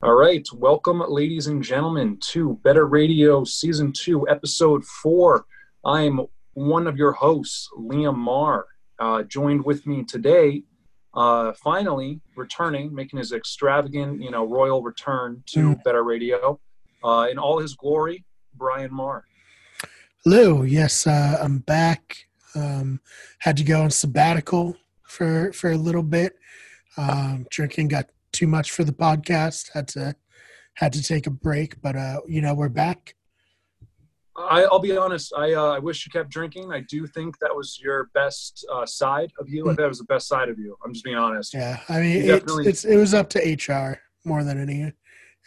All right, welcome, ladies and gentlemen, to Better Radio Season 2, Episode 4. I'm one of your hosts, Liam Marr. Uh, joined with me today, uh, finally returning, making his extravagant, you know, royal return to Mm. Better Radio uh, in all his glory, Brian Marr. Hello. Yes, uh, I'm back. Um, had to go on sabbatical for for a little bit. Um, drinking got too much for the podcast. Had to had to take a break, but uh, you know we're back. I, I'll be honest. I uh, I wish you kept drinking. I do think that was your best uh, side of you. I think that was the best side of you. I'm just being honest. Yeah, I mean it, definitely- it's it was up to HR more than any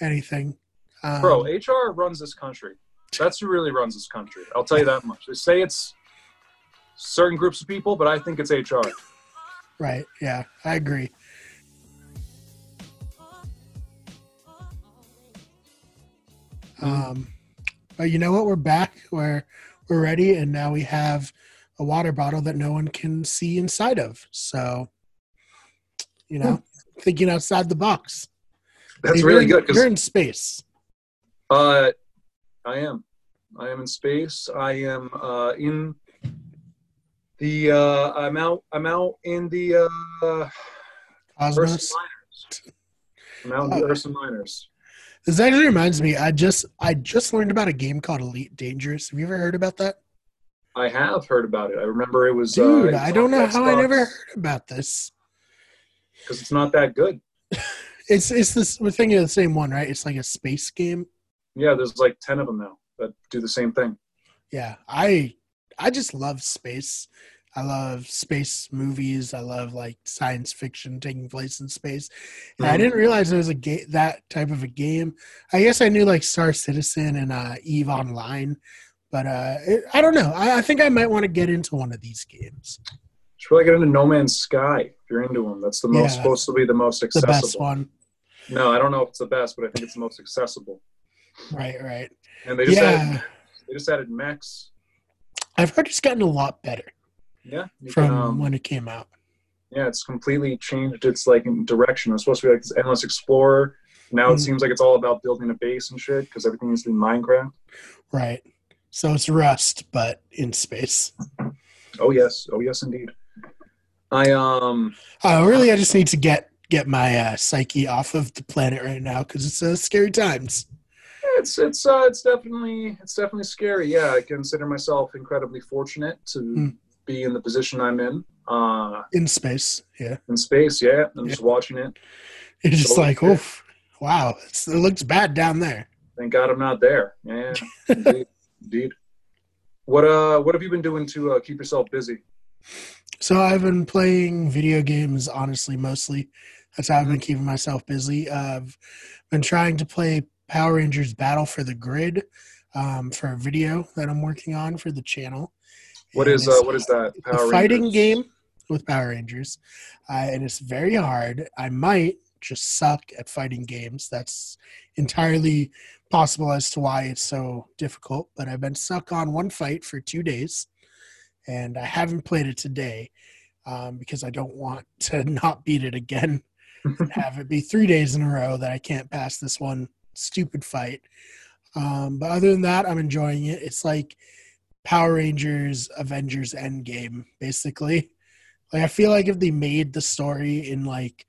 anything. Um, Bro, HR runs this country. That's who really runs this country. I'll tell you that much. They say it's certain groups of people, but I think it's HR. right? Yeah, I agree. Um, but you know what? We're back. We're we're ready, and now we have a water bottle that no one can see inside of. So, you know, thinking outside the box. That's really good You're in space. uh, I am. I am in space. I am uh, in the. Uh, I'm out. I'm out in the uh, Ursa Cosmos. Miners. I'm out in the Oh. Ursa Miners. This actually reminds me. I just I just learned about a game called Elite Dangerous. Have you ever heard about that? I have heard about it. I remember it was. Dude, uh, I don't know how I never heard about this. because it's not that good. It's it's this we're thinking of the same one, right? It's like a space game. Yeah, there's like ten of them now that do the same thing. Yeah, I I just love space. I love space movies. I love like science fiction taking place in space. And I Mhm. didn't realize there was a ga- that type of a game. I guess I knew like Star Citizen and uh, Eve Online, but uh, it, I don't know. I, I think I might want to get into one of these games. Should really get into No Man's Sky if you're into them. That's the most Yeah. supposed to be the most The accessible. best one, No, I don't know if it's the best, but I think it's the most accessible. right? Right. And they just Yeah, added, they just added mechs. I've heard it's gotten a lot better Yeah, from can, um, when it came out. yeah, it's completely changed its like direction. It was supposed to be like this endless explorer. Now it Mhm. seems like it's all about building a base and shit because everything needs to be Minecraft. Right. So it's Rust, but in space. Oh yes, oh yes, indeed. I um Uh, really, I just need to get get my uh, psyche off of the planet right now because it's uh, scary times. it's it's uh it's definitely it's definitely scary. Yeah, I consider myself incredibly fortunate to Hmm. Be in the position I'm in. Uh in space. Yeah, in space, yeah. I'm just watching it. it's just So- like, oof, wow, it's, it looks bad down there. Thank God I'm not there. Yeah, indeed. indeed. What uh what have you been doing to uh, keep yourself busy? So I've been playing video games, honestly, mostly. That's how I've been keeping myself busy. Uh, I've been trying to play Power Rangers Battle for the Grid um, for a video that I'm working on for the channel. What And uh what is that? a fighting Rangers? game with Power Rangers, uh, and it's very hard. I might just suck at fighting games. That's entirely possible as to why it's so difficult. But I've been stuck on one fight for two days, and I haven't played it today um, because I don't want to not beat it again. and have it be three days in a row that I can't pass this one stupid fight. Um, but other than that, I'm enjoying it. It's like Power Rangers Avengers Endgame, basically. Like I feel like if they made the story in like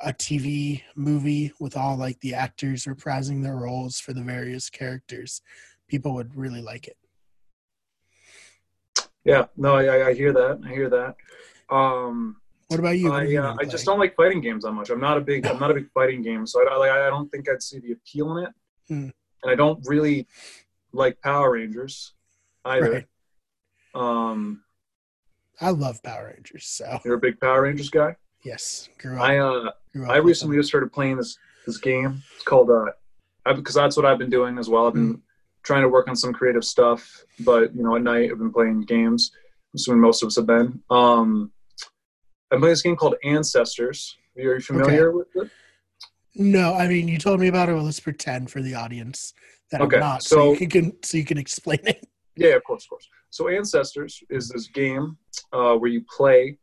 a TV movie with all like the actors reprising their roles for the various characters, people would really like it. Yeah, no, I, I- hear that. I hear that. Um, What about you? I you uh, I just don't like fighting games that much. I'm not a big I'm not a big fighting game, so I, like I don't think I'd see the appeal in it. Hmm. And I don't really like Power Rangers either. Right. Um, I love Power Rangers, so you're a big Power Rangers guy. yes, grew up. I uh grew up I recently just started playing this this game. It's called uh, because that's what I've been doing as well. I've been trying to work on some creative stuff, but you know, at night I've been playing games. I'm assuming most of us have been. Um, I'm playing this game called Ancestors. Are you familiar with it? No, I mean you told me about it. Well, let's pretend for the audience that Okay, I'm not, so, so- you can so you can explain it. Yeah, of course, of course. So Ancestors is this game uh, where you play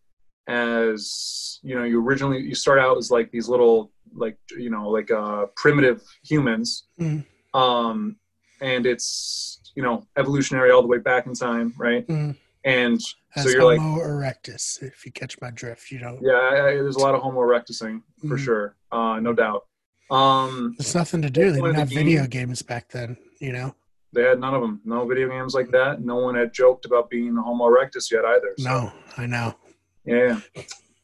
as you know. You originally you start out as like these little like you know like uh, primitive humans, Mm. um, and it's you know evolutionary all the way back in time, right? Mm. And As so you're like, Homo erectus, if you catch my drift, you know. yeah, I, I, there's a lot of Homo erectusing for Mhm. sure, uh, no doubt. Um, It's nothing to do. They didn't the have video game- games back then, you know. They had none of them, no video games like that. No one had joked about being a Homo erectus yet either. So, No, I know. yeah,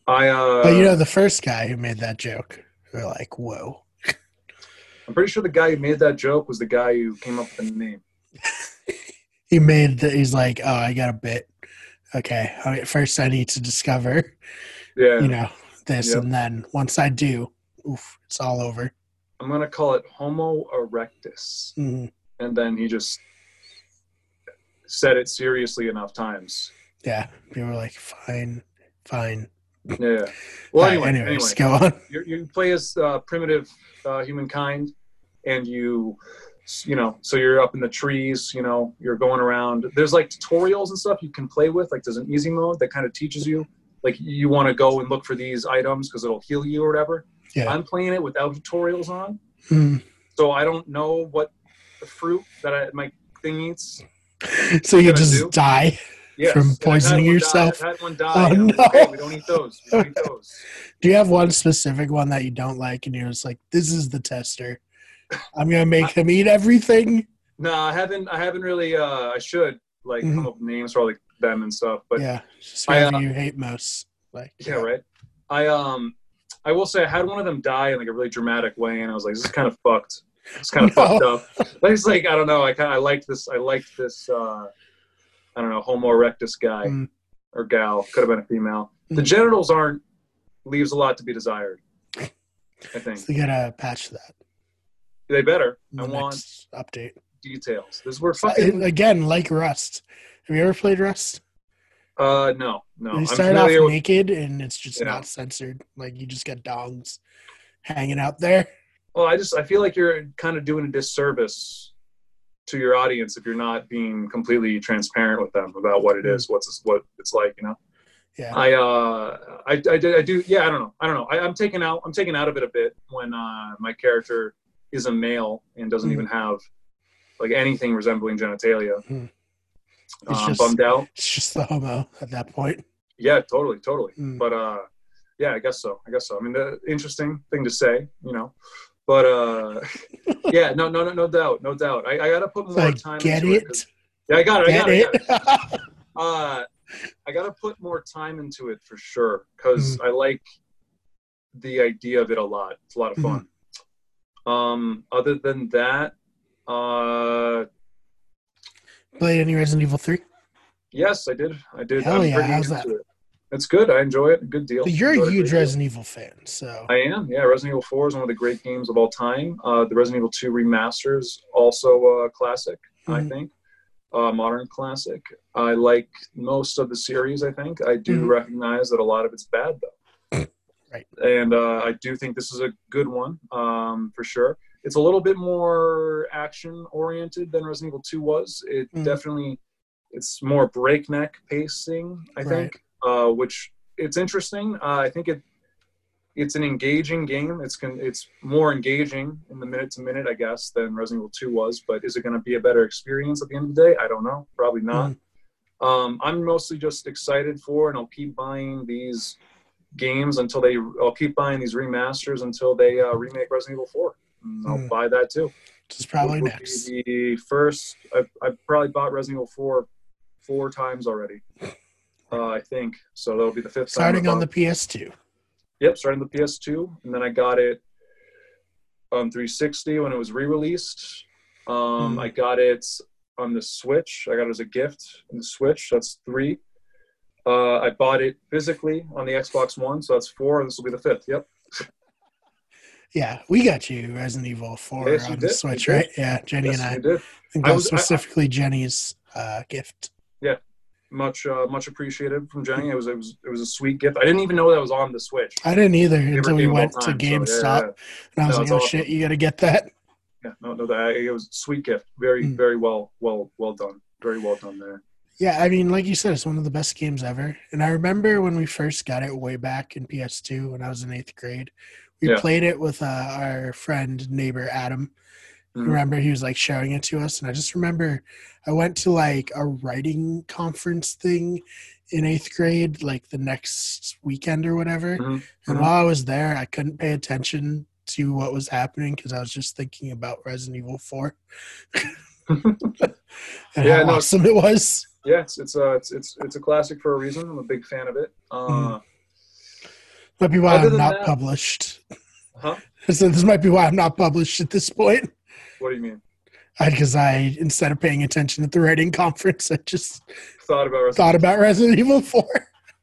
I. Uh, But you know, the first guy who made that joke, we're like, whoa. I'm pretty sure the guy who made that joke was the guy who came up with the name. He made the, he's like, oh, I got a bit. Okay, right, first I need to discover, Yeah, you know, this, Yep. and then once I do, oof, it's all over. I'm gonna call it Homo erectus, Mhm. And then he just said it seriously enough times. Yeah, people were like, fine, fine. Yeah. Well, right, anyway, anyways, anyway, go on. you you play as uh, primitive uh, humankind, and you, you know, so you're up in the trees. You know, you're going around. There's like tutorials and stuff you can play with. Like there's an easy mode that kind of teaches you. Like you want to go and look for these items because it'll heal you or whatever. Yeah. I'm playing it without tutorials on, Mm. so I don't know what the fruit that I, my thing eats. So you just do? die. Yes. From and I've had poisoning yourself? Die, one die. Oh, and I'm like, no. okay, we don't eat those. We don't eat those. Do you have one specific one that you don't like, and you're just like, this is the tester. I'm gonna make him eat everything. No, I haven't. I haven't really. Uh, I should like Mhm. come up with names for all like them and stuff. But yeah, yeah, just I, uh, you hate most. Like, Yeah, right. I um, I will say I had one of them die in like a really dramatic way, and I was like, this is kind of fucked. It's kind of No. fucked up. But it's like I don't know. I kind I liked this. I liked this. uh I don't know, Homo erectus guy Mm. or gal. Could have been a female. The Mm. genitals aren't leaves a lot to be desired. I think So you gotta patch that. they better. in I want update. details. This we're So, fucking. again, like Rust. Have you ever played Rust? Uh, no, no. you start off with. naked and it's just Yeah. not censored. Like you just get dongs hanging out there. Well, I just I feel like you're kind of doing a disservice to your audience if you're not being completely transparent with them about what it is, what's what it's like. You know, Yeah. I uh I I, I do yeah I don't know I don't know I, I'm taking out I'm taking out of it a bit when uh my character is a male and doesn't Mhm. even have like anything resembling genitalia. Mhm. It's Um, just- bummed out. It's just the homo at that point. Yeah, totally, totally. Mm. But uh, yeah, I guess so. I guess so. I mean, the interesting thing to say, you know. But uh, yeah, no, no, no, no doubt, no doubt. I, I gotta put more Like, time. get into it? 'cause- yeah, I got it. I got it. I got it. Uh, I gotta put more time into it for sure because Mm. I like the idea of it a lot. It's a lot of fun. Mm-hmm. Um, other than that, uh, Played any Resident Evil 3? yes, I did. I did. Hell I'm yeah, how's that? It. It's good. I enjoy it. Good deal. But you're a huge great deal. Resident Evil fan, so I am. Yeah, Resident Evil 4 is one of the great games of all time. Uh, the Resident Evil 2 remasters also a classic, I Mhm. think. Uh, modern classic. I like most of the series. I think I do Mhm. recognize that a lot of it's bad though. Right. And uh, I do think this is a good one um, for sure. It's a little bit more action oriented than Resident Evil 2 was. It Mhm. definitely it's more breakneck pacing. I Right. think, uh, which it's interesting. Uh, I think it it's an engaging game. It's con- it's more engaging in the minute to minute, I guess, than Resident Evil 2 was. But is it going to be a better experience at the end of the day? I don't know. Probably not. Um, I'm mostly just excited for, and I'll keep buying these games until they. I'll keep buying these remasters until they uh, remake Resident Evil 4. And I'll Hmm. buy that too. which is probably next. The first, I've, I've probably bought Resident Evil 4 four times already. Uh, I think so. That'll be the fifth. Starting on the PS2. Yep, starting the PS2, and then I got it on 360 when it was re-released. Um, Hmm. I got it on the Switch. I got it as a gift on the Switch. That's three. Uh, I bought it physically on the Xbox One, so that's four, and this will be the fifth. Yep. Yeah, we got you Resident Evil 4 Yes, on the did. Switch, right? Yeah, Jenny yes, and I. I think that was- was I- I- specifically Jenny's uh, gift. Much, uh, much appreciated from Jenny. It was, it was, it was a sweet gift. I didn't even know that was on the Switch. I didn't either Favorite until we went to time, so, yeah, GameStop, yeah, and I was No, like, "Oh awesome. shit, you got to get that." yeah. No, no, that it was a sweet gift. Very, Mm. very well, well, well done. Very well done there. Yeah, I mean, like you said, it's one of the best games ever. And I remember when we first got it way back in PS2 when I was in eighth grade, We Yeah. played it with uh, our friend neighbor Adam. Mhm. Remember, he was like showing it to us, and I just remember I went to like a writing conference thing in eighth grade, like the next weekend or whatever. Mhm. And Mhm. while I was there, I couldn't pay attention to what was happening because I was just thinking about Resident Evil Four and Yeah, how no, awesome it was. yeah, it's it's, uh, it's it's it's a classic for a reason. I'm a big fan of it. Uh, Mhm. Might be why I'm not that- published. Huh? So this might be why I'm not published at this point. What do you mean? Because I, instead of paying attention at the writing conference, I just Thought about Resident thought about Resident Evil 4.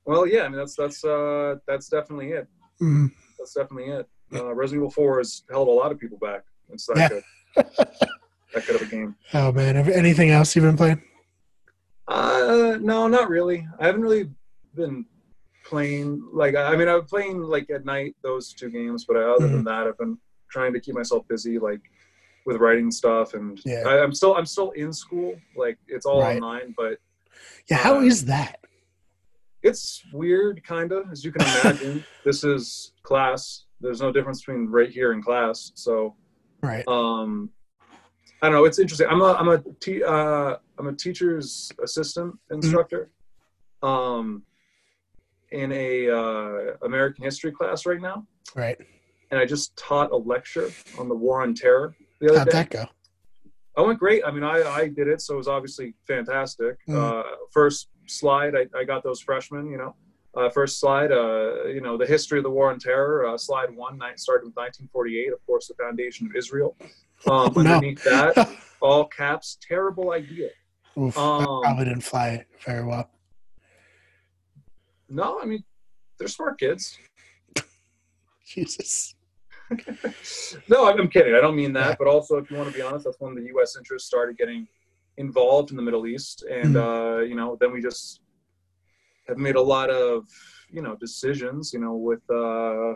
Well, yeah, I mean that's that's uh, that's definitely it. Mm, That's definitely it. Uh, Resident Evil Four has held a lot of people back. It's that Yeah. good. that good of a game. oh man, have anything else you've been playing? Uh, no, not really. I haven't really been playing like I mean I'm playing like at night those two games, but other than that, I've been trying to keep myself busy like with writing stuff, and Yeah. I, I'm still I'm still in school. Like it's all Right. online, but Yeah, how Uh, is that? it's weird, kind of as you can imagine. this is class. There's no difference between right here and class, so. Right. um i don't know it's interesting i'm a i'm a te- uh i'm a teacher's assistant instructor um in a uh american history class right now Right. and i just taught a lecture on the war on terror How'd day that go? i went great i mean i i did it so it was obviously fantastic Mm. uh first slide I, I got those freshmen you know uh, first slide, uh, you know, the history of the war on terror. Uh, slide one, night started with 1948, of course, the foundation of Israel. Um, Oh, no. underneath that, all caps, terrible idea. Oof, Um, probably didn't fly very well. No, I mean, they're smart kids. Jesus. No, I'm kidding. I don't mean that. But also, if you want to be honest, that's when the U.S. interests started getting involved in the Middle East, and uh, you know, then we just have made a lot of you know decisions. You know, with uh,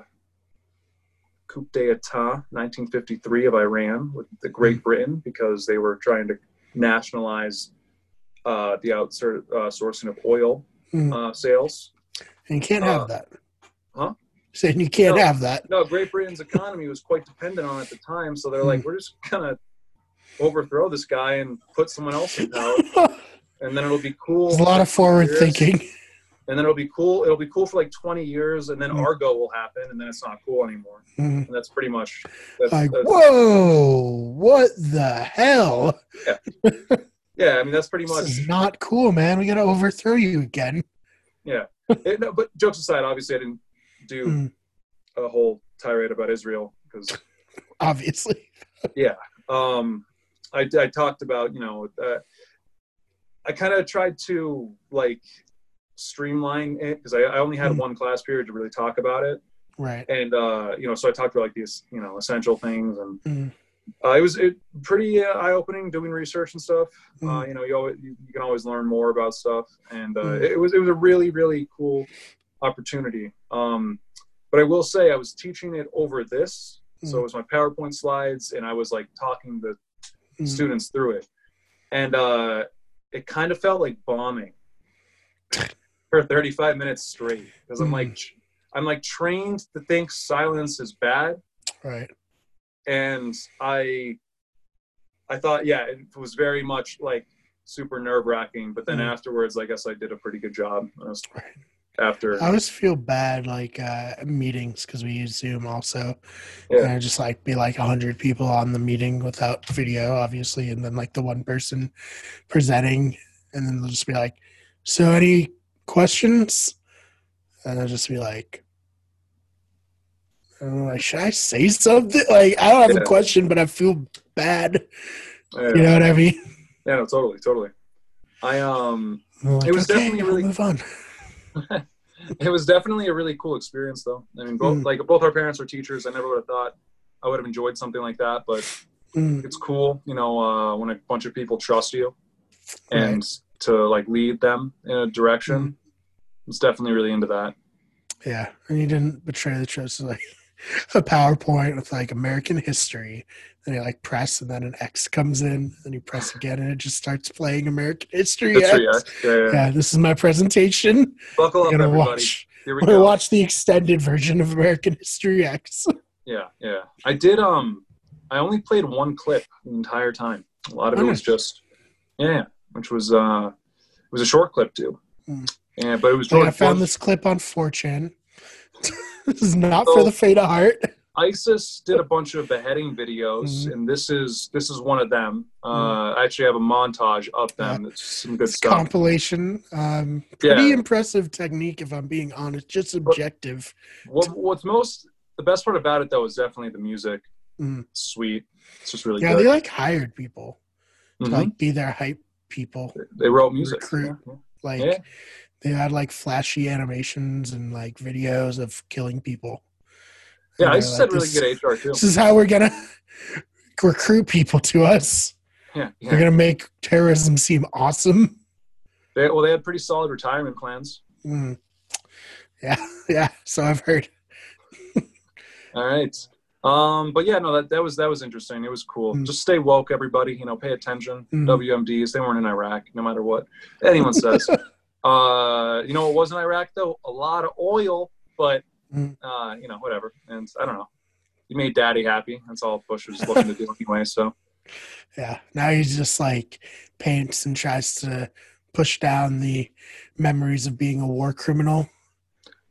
coup d'état 1953 of Iran with the Great Britain because they were trying to nationalize uh, the outsourcing uh, of oil Mm. uh, sales. And you can't uh, have that. huh? Saying you can't No. have that. No, Great Britain's economy was quite dependent on it at the time, so they're like, we're just gonna overthrow this guy and put someone else in power, and then it'll be cool. There's a lot of forward years, thinking. and then it'll be cool. It'll be cool for like 20 years, and then Mm. Argo will happen, and then it's not cool anymore. Mm. And that's pretty much. That's, Like, that's- whoa, what the hell? yeah, yeah, I mean that's pretty This much. is not cool, man. We gotta overthrow you again. It, no, but jokes aside, obviously I didn't do Mm. a whole tirade about Israel because Obviously. Yeah. Um, I, I talked about, you know, uh, I kind of tried to like streamline it because I, I only had Mhm. one class period to really talk about it. Right. And, uh, you know, so I talked about like these, you know, essential things and Mm. uh, it was it, pretty uh, eye opening doing research and stuff. Uh, Mm. you know, you, always, you, you can always learn more about stuff. And uh, Mm. it, was, it was a really, really cool opportunity. Um, but I will say I was teaching it over this. So Mm. it was my PowerPoint slides and I was like talking the Mm. students through it and uh it kind of felt like bombing for 35 minutes straight because i'm Mm. like i'm like trained to think silence is bad Right. and i i thought yeah it was very much like super nerve wracking but then Mm. afterwards i guess i did a pretty good job I was- Right. After I always feel bad like uh, meetings because we use Zoom also. Yeah. And I just like be like hundred people on the meeting without video, obviously, and then like the one person presenting, and then they'll just be like, "So any questions?" And I'll just be like, I'm like, should I say something? Like, I don't have Yeah. a question, but I feel bad. yeah, You know what I mean? yeah no totally totally i um like, It was okay, definitely really- move on. it was definitely a really cool experience though. I mean both Mm. like both our parents were teachers. I never would have thought i would have enjoyed something like that but Mm, it's cool you know uh, when a bunch of people trust you and to like lead them in a direction. It's definitely really into that. Yeah, and you didn't betray the trust. Like a PowerPoint with like American history, then you like press, and then an X comes in, and you press again, and it just starts playing American history. That's X. right, yeah, yeah, yeah. This is my presentation. buckle We're up everybody watch. here we go watch the extended version of American History X. Yeah, yeah. I did. Um, I only played one clip the entire time. A lot of it was Nice. just, yeah, which was uh, it was a short clip too. Hmm. Yeah, but it was. I found this clip on 4chan. this is not for the faint of heart. ISIS did a bunch of beheading videos, Mhm. and this is this is one of them. Uh, I actually have a montage of them. It's some good It's stuff. compilation. Um, pretty Yeah. impressive technique, if I'm being honest. Just subjective. What, what's most the best part about it though is definitely the music. Mhm. Sweet. It's just really good. Yeah, good. they like hired people to like be their hype people. They wrote music. recruit. Yeah, Like Yeah. They had like flashy animations and like videos of killing people. Yeah, And I just like, said really good HR too. This is how we're gonna recruit people to us. Yeah, We're gonna make terrorism seem awesome. They, well, they had pretty solid retirement plans. Mm. Yeah, yeah. So I've heard. All right. Um, but yeah, no, that, that was that was interesting. It was cool. Mm. Just stay woke, everybody. You know, pay attention. Mm. WMDs, they weren't in Iraq, no matter what anyone says. Uh, you know, it wasn't Iraq though. A lot of oil, but Mm. uh, you know, whatever. And I don't know. You made Daddy happy. That's all Bush was looking to do anyway. So Yeah. Now he's just like paints and tries to push down the memories of being a war criminal.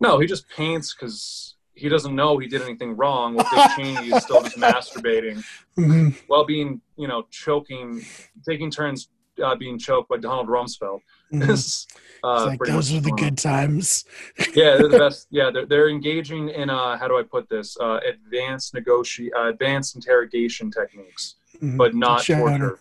no, he just paints because he doesn't know he did anything wrong. With Dick Cheney, he's still just masturbating Mhm. while being, you know, choking, taking turns uh, being choked by Donald Rumsfeld. Is, uh, It's like those are the on. good times. yeah, they're the best. Yeah, they're, they're engaging in uh, how do I put this? Uh, advanced negoti- uh, advanced interrogation techniques, Mhm. but not Showing- torture.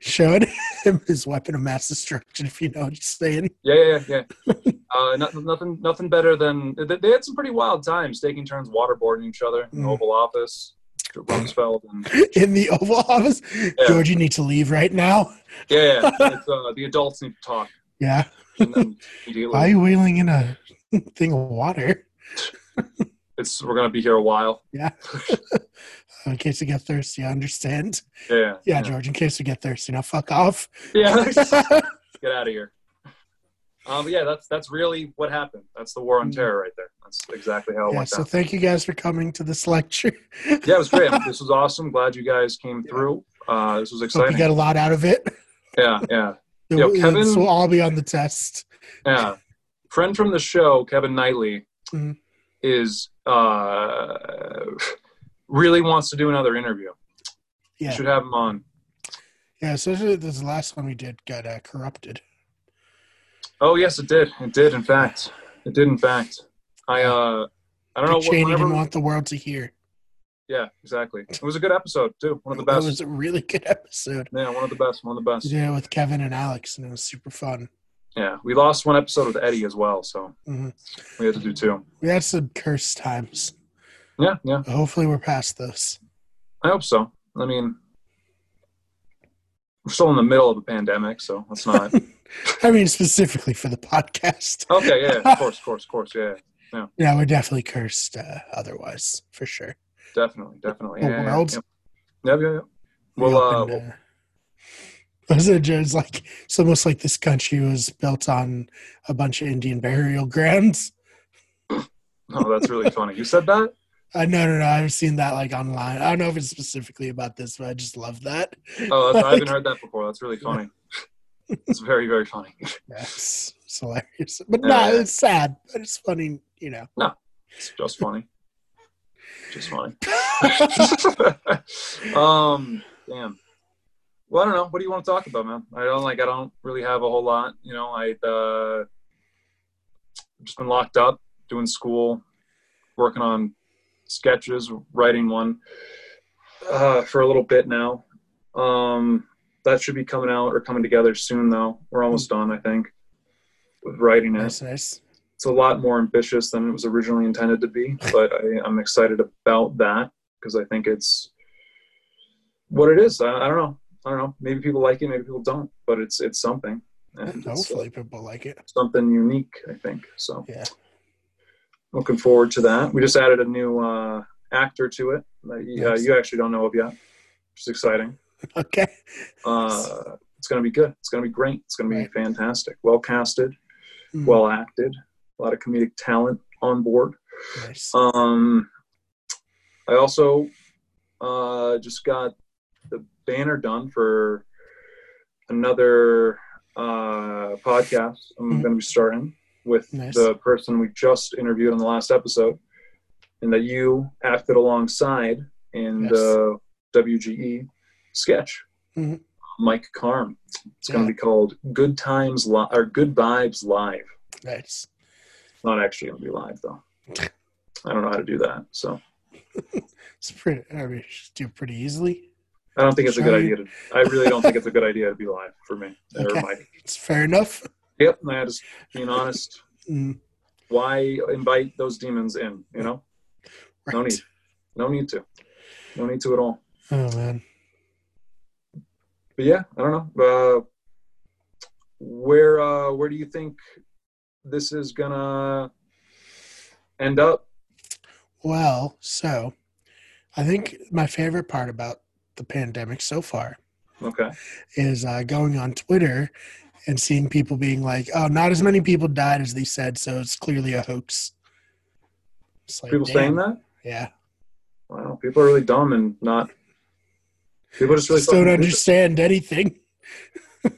Showing him his weapon of mass destruction, if you know what I'm saying. Yeah, yeah, yeah. uh, nothing, nothing, nothing better than they, they had some pretty wild times taking turns waterboarding each other in the Mm. Oval Office. Rumsfeld and In the Oval Office, George, you need to leave right now. yeah, yeah. It's, uh, the adults need to talk. Yeah. And then immediately, Why are you wheeling in a thing of water? it's we're gonna be here a while. Yeah. in case you get thirsty, I understand. Yeah, Yeah, George, in case you get thirsty, now fuck off. yeah. Get out of here. Um, but yeah, that's that's really what happened. That's the war on Mm. terror right there. That's exactly how it yeah, went so down. thank you guys for coming to this lecture. Yeah, it was great. this was awesome. Glad you guys came through. Uh, this was Hope you exciting. get a lot out of it. Yeah, yeah, Yo, This Kevin- will all be on the test. yeah. Friend from the show, Kevin Knightley, Mhm. is uh, really wants to do another interview. Yeah. You should have him on. Yeah, especially this last one we did got uh, corrupted. Oh yes, it did. It did. In fact, it did. In fact, I uh, I don't know. Dick what- Cheney whenever- didn't want the world to hear. Yeah, exactly. It was a good episode too. One of the best. It was a really good episode. Yeah, one of the best. One of the best. Yeah, with Kevin and Alex, and it was super fun. Yeah, we lost one episode with Eddie as well, so Mhm. we had to do two. We had some cursed times. Yeah, yeah. Hopefully, we're past those. I hope so. I mean, we're still in the middle of a pandemic, so let's not. I mean, specifically for the podcast. okay, yeah, of course, of course, of course, yeah, Yeah, Yeah, we're definitely cursed uh, otherwise, for sure. definitely, definitely. The Yeah, yeah, world? Yep, yep, yep. yep. We Well, uh, opened, uh, was it just like it's almost like this country was built on a bunch of Indian burial grounds? oh, that's really funny. You said that? Uh, no, no, no. I've seen that like online. I don't know if it's specifically about this, but I just love that. Oh, that's, I haven't heard that before. That's really funny. It's very, very funny. Yes, it's hilarious. But Yeah, no, it's sad, but it's funny, you know. No, it's just funny. Just funny. um, damn. Well, I don't know. What do you want to talk about, man? I don't like. I don't really have a whole lot. You know, I uh, just been locked up, doing school, working on sketches, writing one uh, for a little bit now. Um, that should be coming out or coming together soon, though. We're almost done, I think, with writing it nice, nice. it's a lot more ambitious than it was originally intended to be, but I, I'm excited about that because I think it's what it is. I, I don't know. I don't know. Maybe people like it, maybe people don't, but it's it's something. And it's, Hopefully, people like it. something unique. I think so. Yeah. Looking forward to that. We just added a new uh, actor to it that you, uh, you actually don't know of yet, which is exciting. Okay. Uh, it's going to be good. It's going to be great. It's going to be Right. fantastic. Well casted, Mm, well acted, a lot of comedic talent on board. nice. Um, I also uh, just got the banner done for another uh, podcast I'm Mhm. going to be starting with Nice. the person we just interviewed on the last episode, and that you acted alongside in Yes. the WGE sketch. Mhm. Mike Carm. It's going to be called Good Times Li- or Good Vibes Live. Nice. Not actually going to be live though. I don't know how to do that, so It's pretty. I mean, do pretty easily. I don't think it's a good idea to. I really don't think it's a good idea to be live for me. Okay. Mike. It's fair enough. Yep, I just being honest. Mm, Why invite those demons in? You know, no need, no need to, no need to at all. Oh man. But yeah, I don't know. Uh, where uh, where do you think this is gonna end up? Well, so I think my favorite part about the pandemic so far Okay, is uh, going on Twitter and seeing people being like, "Oh, not as many people died as they said, so it's clearly a hoax." It's like, people damn. saying that. Yeah, Wow, people are really dumb and not. People just really just don't stupid. understand anything.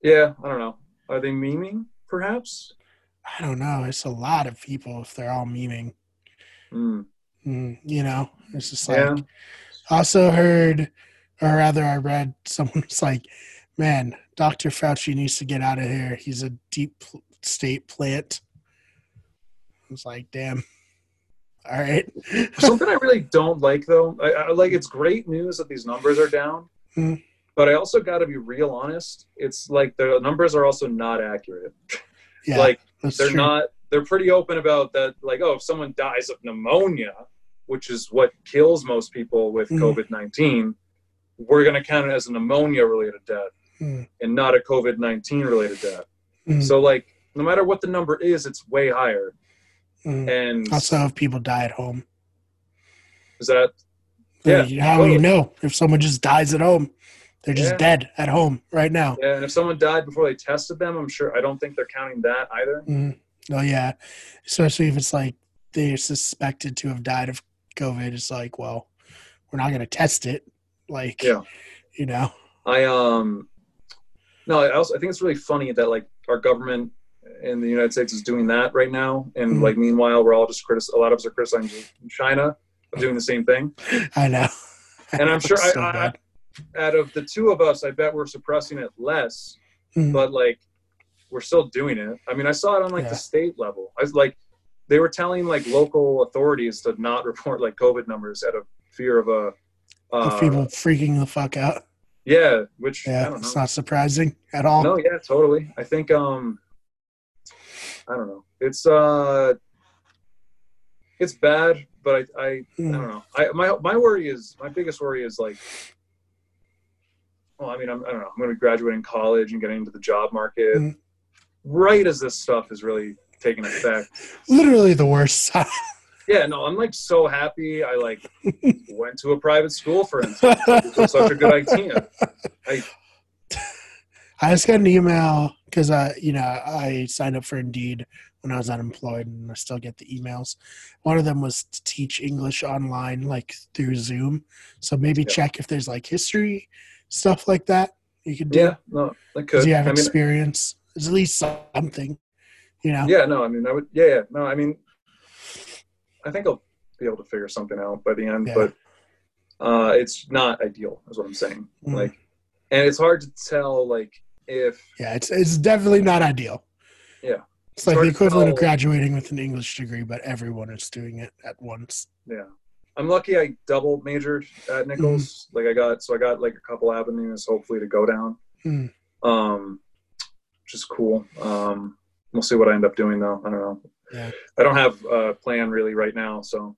Yeah, I don't know. Are they memeing? Perhaps. I don't know. It's a lot of people if they're all memeing. Hmm. Mm, you know, it's just like. Yeah. Also heard, or rather, I read someone was like, "Man, Dr. Fauci needs to get out of here. He's a deep state plant." I was like, "Damn." All right. Something I really don't like, though, I, I like it's great news that these numbers are down, Mhm. but I also got to be real honest. It's like the numbers are also not accurate. yeah, like they're true. not. They're pretty open about that. Like, oh, if someone dies of pneumonia, which is what kills most people with Mhm. COVID nineteen, we're going to count it as a pneumonia related death Mhm. and not a COVID nineteen related death. Mhm. So, like, no matter what the number is, it's way higher. Mhm. And Also, if people die at home, is that Yeah, how will you know if someone just dies at home? They're just Yeah. dead at home right now. Yeah, and if someone died before they tested them, I'm sure I don't think they're counting that either. Mhm. Oh yeah, especially if it's like they're suspected to have died of COVID. It's like, well, we're not going to test it. Like, Yeah. you know, I um no, I also I think it's really funny that like our government in the United States is doing that right now, and Mhm. like meanwhile we're all just critic- a lot of us are criticizing China doing the same thing. I know. And I'm sure It's I, I, out of the two of us, I bet we're suppressing it less, Mhm. but like we're still doing it. I mean, I saw it on like Yeah. the state level. I was like they were telling like local authorities to not report like COVID numbers out of fear of a Of uh, people freaking the fuck out. Yeah, which I Yeah, don't know. it's not surprising at all. No, yeah, totally. I think um I don't know. It's uh it's bad, but I I, I Mm. don't know. I my my worry is my biggest worry is like well, I mean, I'm, I don't know. I'm going to be graduating college and getting into the job market Mm. right as this stuff is really taking effect. Literally the worst. Yeah, no, I'm like so happy. I like went to a private school, for instance. It was such a good idea. I, I just got an email because I, you know, I signed up for Indeed when I was unemployed, and I still get the emails. One of them was to teach English online, like through Zoom. So maybe Yeah. check if there's like history stuff like that you could do yeah, no, I could. because you have I mean, experience. It's at least something, you know. yeah no i mean i would yeah, yeah no i mean i think i'll be able to figure something out by the end Yeah. but uh it's not ideal is what i'm saying Mm. like and it's hard to tell like if Yeah, it's it's definitely not ideal. Yeah. It's like the equivalent of graduating with an English degree, but everyone is doing it at once. yeah i'm lucky i double majored at nichols Mm-hmm. like i got so i got like a couple avenues hopefully to go down Mm. um which is cool um we'll see what i end up doing though i don't know Yeah. i don't have a plan really right now so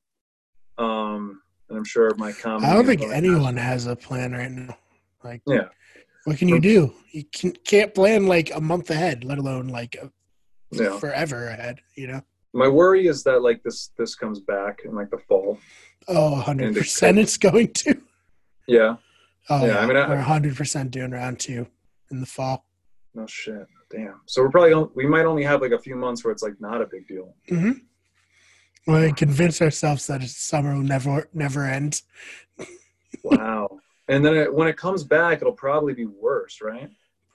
um and i'm sure my comedy I don't think anyone has a plan right now. Like, Yeah. what can you do? You can, can't plan like a month ahead, let alone like a, Yeah. forever ahead. You know? My worry is that like this this comes back in like the fall. Oh, 100 percent, it's going to. Yeah. Oh, Yeah, yeah, I mean, I- we're 100 percent doing round two in the fall. No shit. Damn. So we're probably we might only have like a few months where it's like not a big deal. Mm-hmm. We convince ourselves that summer will never never end. wow. And then it, when it comes back, it'll probably be worse, right?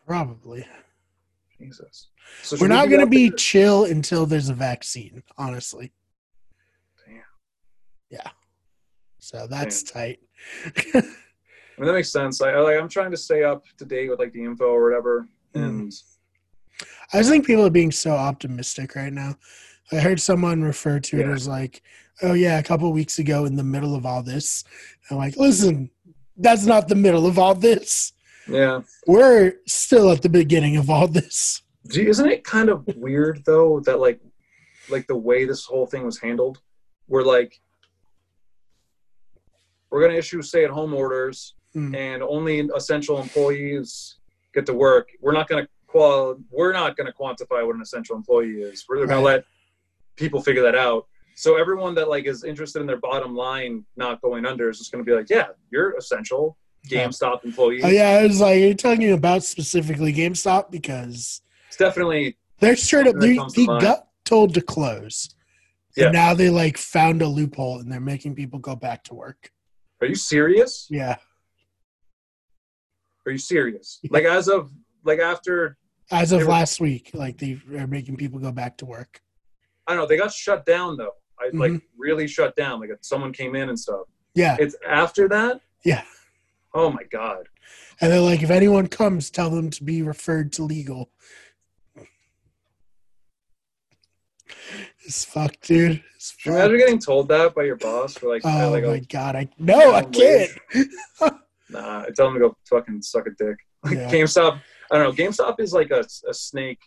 Probably. Jesus. So We're not going to be chill until there's a vaccine, honestly. Damn. Yeah. So that's tight. I mean, that makes sense. I, like. I'm trying to stay up to date with like the info or whatever. Mm. I just think people are being so optimistic right now. I heard someone refer to it as like, oh, yeah, a couple weeks ago in the middle of all this. I'm like, listen, that's not the middle of all this. yeah, We're still at the beginning of all this. Gee, isn't it kind of weird though that like, like the way this whole thing was handled, we're like, we're gonna issue stay-at-home orders, Mm. and only essential employees get to work. We're not gonna qual. We're not gonna quantify what an essential employee is. We're gonna let people figure that out. So everyone that like is interested in their bottom line not going under is just gonna be like, yeah, you're essential. GameStop employees. Oh, yeah, I was like, you're you talking about specifically GameStop? Because It's definitely they're straight up, they, comes to they mind. got told to close. Yeah. And now they like found a loophole and they're making people go back to work. Are you serious? Yeah. Are you serious? Like as of like after As of were- last week, like they are making people go back to work. I don't know, they got shut down though. I like Mhm. really shut down. Like someone came in and stuff. Yeah. It's after that. Yeah. Oh my god. And they're like, if anyone comes, tell them to be referred to legal. It's fuck, dude. It's you imagine getting told that by your boss for like, Oh like my god, I no, I can't. nah, I tell them to go fucking suck a dick. Like Yeah. GameStop, I don't know. GameStop is like a, a snake,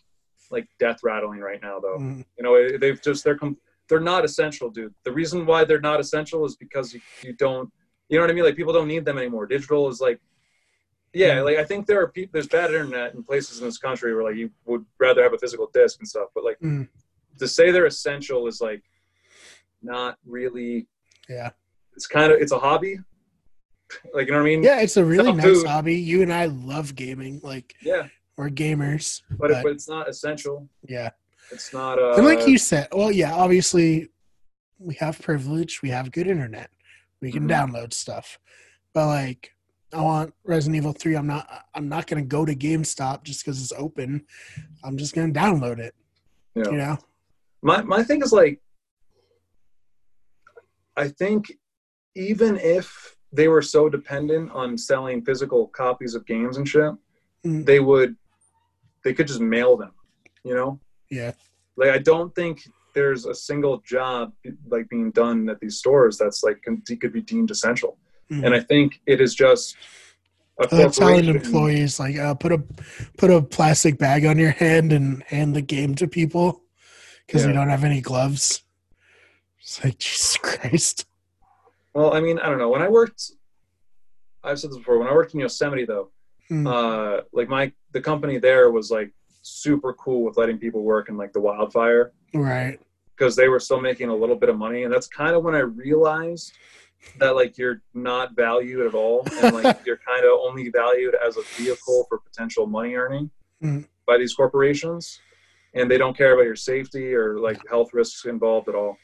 like death rattling right now though. Mm, You know, they've just they're com- they're not essential, dude. The reason why they're not essential is because you, you don't, you know what I mean? Like people don't need them anymore. Digital is like, yeah, Mm. like I think there are people, there's bad internet in places in this country where like you would rather have a physical disc and stuff, but like Mm. to say they're essential is like not really. Yeah. It's kind of it's a hobby. Like you know what I mean? Yeah, it's a really nice food. hobby. You and I love gaming. Like Yeah, we're gamers. but, But, but it's not essential. yeah. It's not. Uh, and like you said, well, yeah, obviously we have privilege, we have good internet. We can Mhm. download stuff. But like I want Resident Evil 3. I'm not I'm not gonna go to GameStop just because it's open. I'm just gonna download it. Yeah. You know? my my thing is like i think even if they were so dependent on selling physical copies of games and shit Mm. they would they could just mail them you know Yeah. like i don't think there's a single job like being done at these stores that's like con- could be deemed essential Mhm. and i think it is just a They're telling employees like uh, put a put a plastic bag on your hand and hand the game to people because we Yeah. don't have any gloves. It's like Jesus Christ. Well, I mean, I don't know. When I worked, I've said this before. When I worked in Yosemite, though, Hmm. uh, like my the company there was like super cool with letting people work in like the wildfire Right. because they were still making a little bit of money, and that's kind of when I realized that like you're not valued at all, and like you're kind of only valued as a vehicle for potential money earning Hmm. by these corporations, and they don't care about your safety or like health risks involved at all.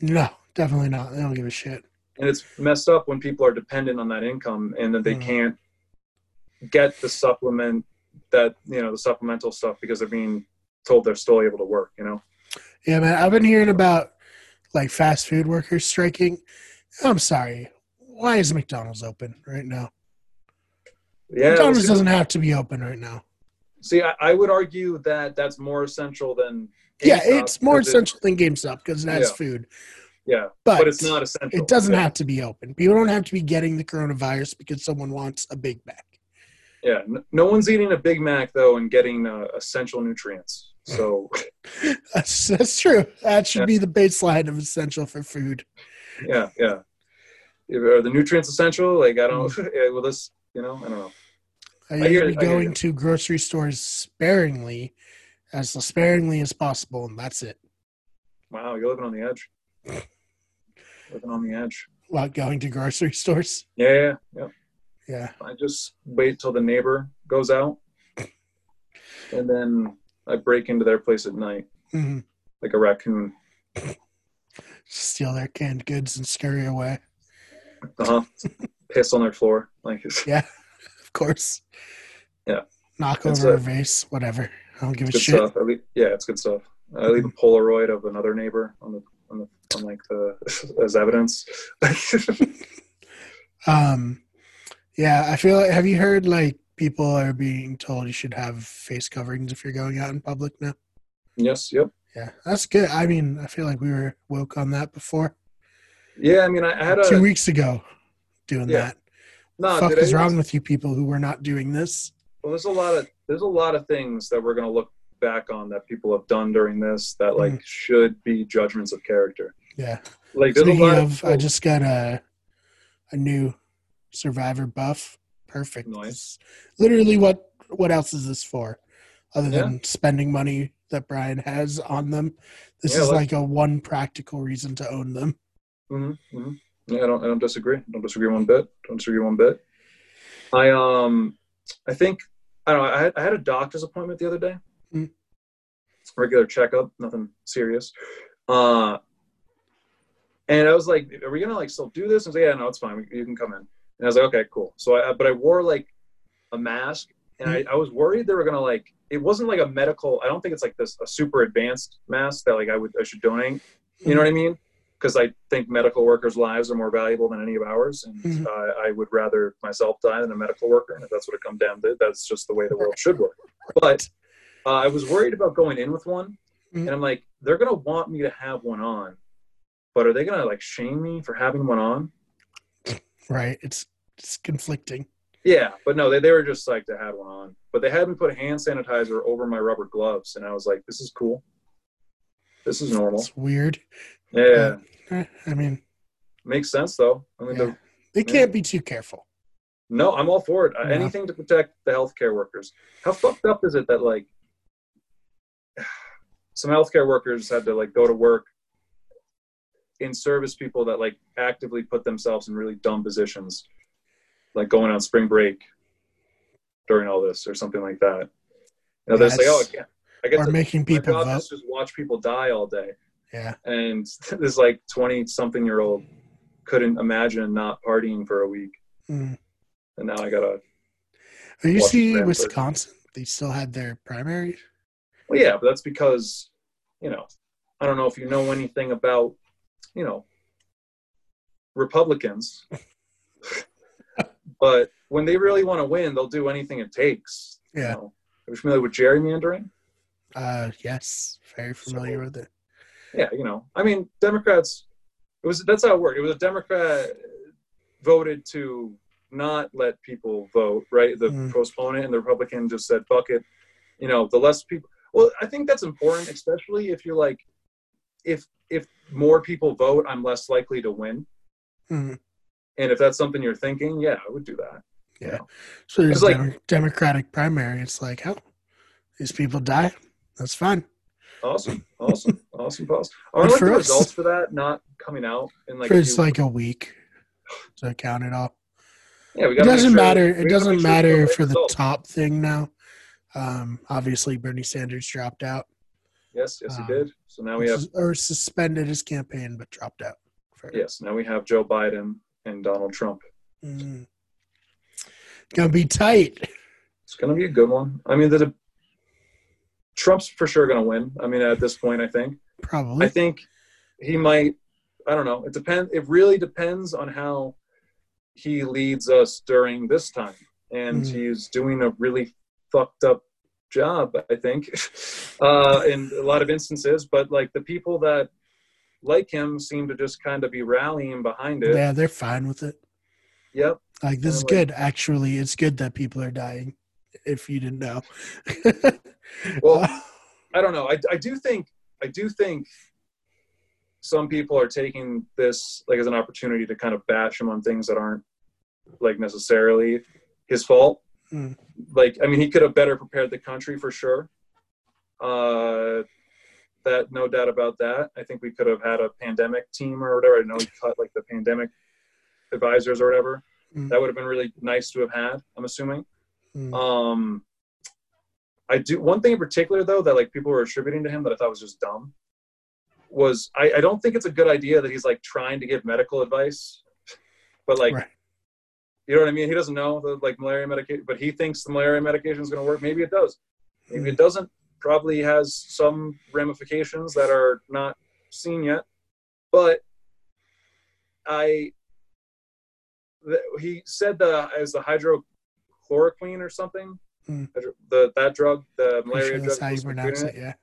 No, definitely not. They don't give a shit. And it's messed up when people are dependent on that income and that they Mm. can't get the supplement that you know the supplemental stuff because they're being told they're still able to work you know Yeah, man. I've been hearing about like fast food workers striking. I'm sorry. Why is McDonald's open right now? yeah McDonald's doesn't have to be open right now. see I, I would argue that that's more essential than yeah, it's more because it- essential than GameStop because it has Yeah. food. Yeah But, but, it's not essential It doesn't yeah. have to be open. People don't have to be getting the coronavirus because someone wants a Big Mac. yeah no, no one's eating a big mac though and getting uh, essential nutrients so That's that's true. That should Yeah. be the baseline of essential for food. yeah yeah are the nutrients essential like i don't Mm. yeah, well this you know i don't know I hear need to you, be I hear going to to grocery stores sparingly, as sparingly as possible, and that's it. wow you're living on the edge living on the edge While going to grocery stores. yeah yeah yeah Yeah. I just wait till the neighbor goes out, and then I break into their place at night hmm like a raccoon. steal their canned goods and scurry away. Uh huh. Piss on their floor, like Yeah, of course. Yeah. Knock It's over a- a vase, whatever. I don't give a shit. stuff. Yeah, it's good stuff. I leave a Polaroid of another neighbor on the on the on like the as evidence. Um, yeah, I feel like. Have you heard like people are being told you should have face coverings if you're going out in public now? yes. Yep. Yeah, that's good. I mean, I feel like we were woke on that before. Yeah. I mean, I, had a Two weeks ago, doing Yeah. that. no. Fuck is I- wrong with you people who were not doing this? Well, there's a lot of there's a lot of things that we're gonna look back on that people have done during this that like Mm. should be judgments of character. Yeah. Like Speaking lot of, I just got a a new Survivor buff. Perfect. Nice. Literally, what what else is this for, other Yeah. than spending money that Brian has on them? This Yeah, is like- like a one practical reason to own them. hmm hmm Yeah, I don't. I don't disagree. I don't disagree one bit. Don't disagree one bit. I um, I think I don't know. I had, I had a doctor's appointment the other day. Mm. Regular checkup, nothing serious. Uh, and I was like, "Are we gonna like still do this?" I was like, "Yeah, no, it's fine. You can come in." And I was like, "Okay, cool." So I, but I wore like a mask, and I, I was worried they were gonna like. It wasn't like a medical. I don't think it's like this a super advanced mask that like I would I should donate. You know what I mean? Because I think medical workers' lives are more valuable than any of ours, and Mhm. uh, I would rather myself die than a medical worker. And if that's what it comes down to, that's just the way the world should work. But uh, I was worried about going in with one, Mhm. and I'm like, they're gonna want me to have one on, but are they gonna like shame me for having one on? Right? It's it's conflicting. Yeah, but no, they, they were just psyched to have one on. But they had me put hand sanitizer over my rubber gloves, and I was like, this is cool. This is normal. It's weird. Yeah, Eh, I mean, makes sense though. I mean, yeah. they can't be too careful. no, I'm all for it. Uh, Yeah. Anything to protect the healthcare workers. How fucked up is it that like some healthcare workers had to like go to work in service people that like actively put themselves in really dumb positions, like going on spring break during all this or something like that. You know, they're like, oh, I can't. I get Or to making my people vote. is just watch people die all day. Yeah. And this like twenty something year old couldn't imagine not partying for a week, Mm. and now I gotta. Are you see Wisconsin? They still had their primary. Well, yeah, but that's because you know I don't know if you know anything about you know Republicans, but when they really want to win, they'll do anything it takes. you Yeah. know. Are you familiar with gerrymandering? Uh, yes, very familiar So- with it. yeah, you know, I mean, Democrats. It was that's how it worked. It was a Democrat voted to not let people vote, right? The Mm. postpone it, and the Republican just said, "Fuck it." You know, the less people. Well, I think that's important, especially if you're like, if if more people vote, I'm less likely to win. Mhm. And if that's something you're thinking, yeah, I would do that. Yeah. So there's It's like- Demo- Democratic primary. It's like, oh, these people die. That's fine. Awesome, awesome, awesome, awesome. I Good like the us. results for that not coming out in like it's like a week to count it all. yeah, we It gotta make doesn't sure- matter. It doesn't matter for the results. top thing now. Um, obviously, Bernie Sanders dropped out, Yes, yes, he Um, did. So now we have or suspended his campaign, but dropped out. Yes, now we have Joe Biden and Donald Trump. Mm. Gonna be tight. It's going to be a good one. I mean, the, the Trump's for sure going to win. I mean, at this point, I think. Probably. I think he might. I don't know. It depends. It really depends on how he leads us during this time, and Mm. he's doing a really fucked up job. I think, uh, in a lot of instances. But like the people that like him seem to just kind of be rallying behind it. yeah, they're fine with it. Yep. Like this is like- good. Actually, it's good that people are dying. If you didn't know. Well, I don't know. I, I do think I do think some people are taking this like as an opportunity to kind of bash him on things that aren't like necessarily his fault. Hmm. Like I mean, he could have better prepared the country for sure. Uh, that no doubt about that. I think we could have had a pandemic team or whatever. I know he cut like the pandemic advisors or whatever. Hmm. That would have been really nice to have had. I'm assuming. Mm. Um, I do one thing in particular though that like people were attributing to him that I thought was just dumb was I, I don't think it's a good idea that he's like trying to give medical advice, but like Right. You know what I mean. He doesn't know the like malaria medication, but he thinks the malaria medication is going to work. Maybe it does. Maybe it doesn't. Probably has some ramifications that are not seen yet. But I, the, he said the as the hydrochloroquine or something. Hmm. The that drug, the malaria sure drug. how you pronounce it. Yeah.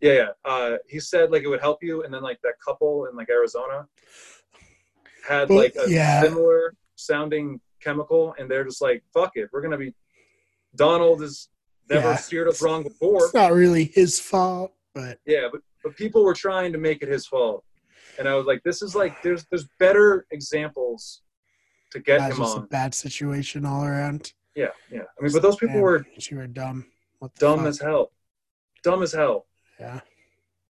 yeah, yeah. Uh, he said like it would help you, and then like that couple in like Arizona had like a yeah. similar sounding chemical, and they're just like, "Fuck it, we're gonna be." Donald has never Yeah. steered us wrong before. It's not really his fault, but Yeah, but but people were trying to make it his fault, and I was like, "This is like there's there's better examples to get that's him just a on." bad situation all around. Yeah, yeah. I mean, but those people Man, were you were dumb. What the dumb fuck? as hell, dumb as hell. yeah.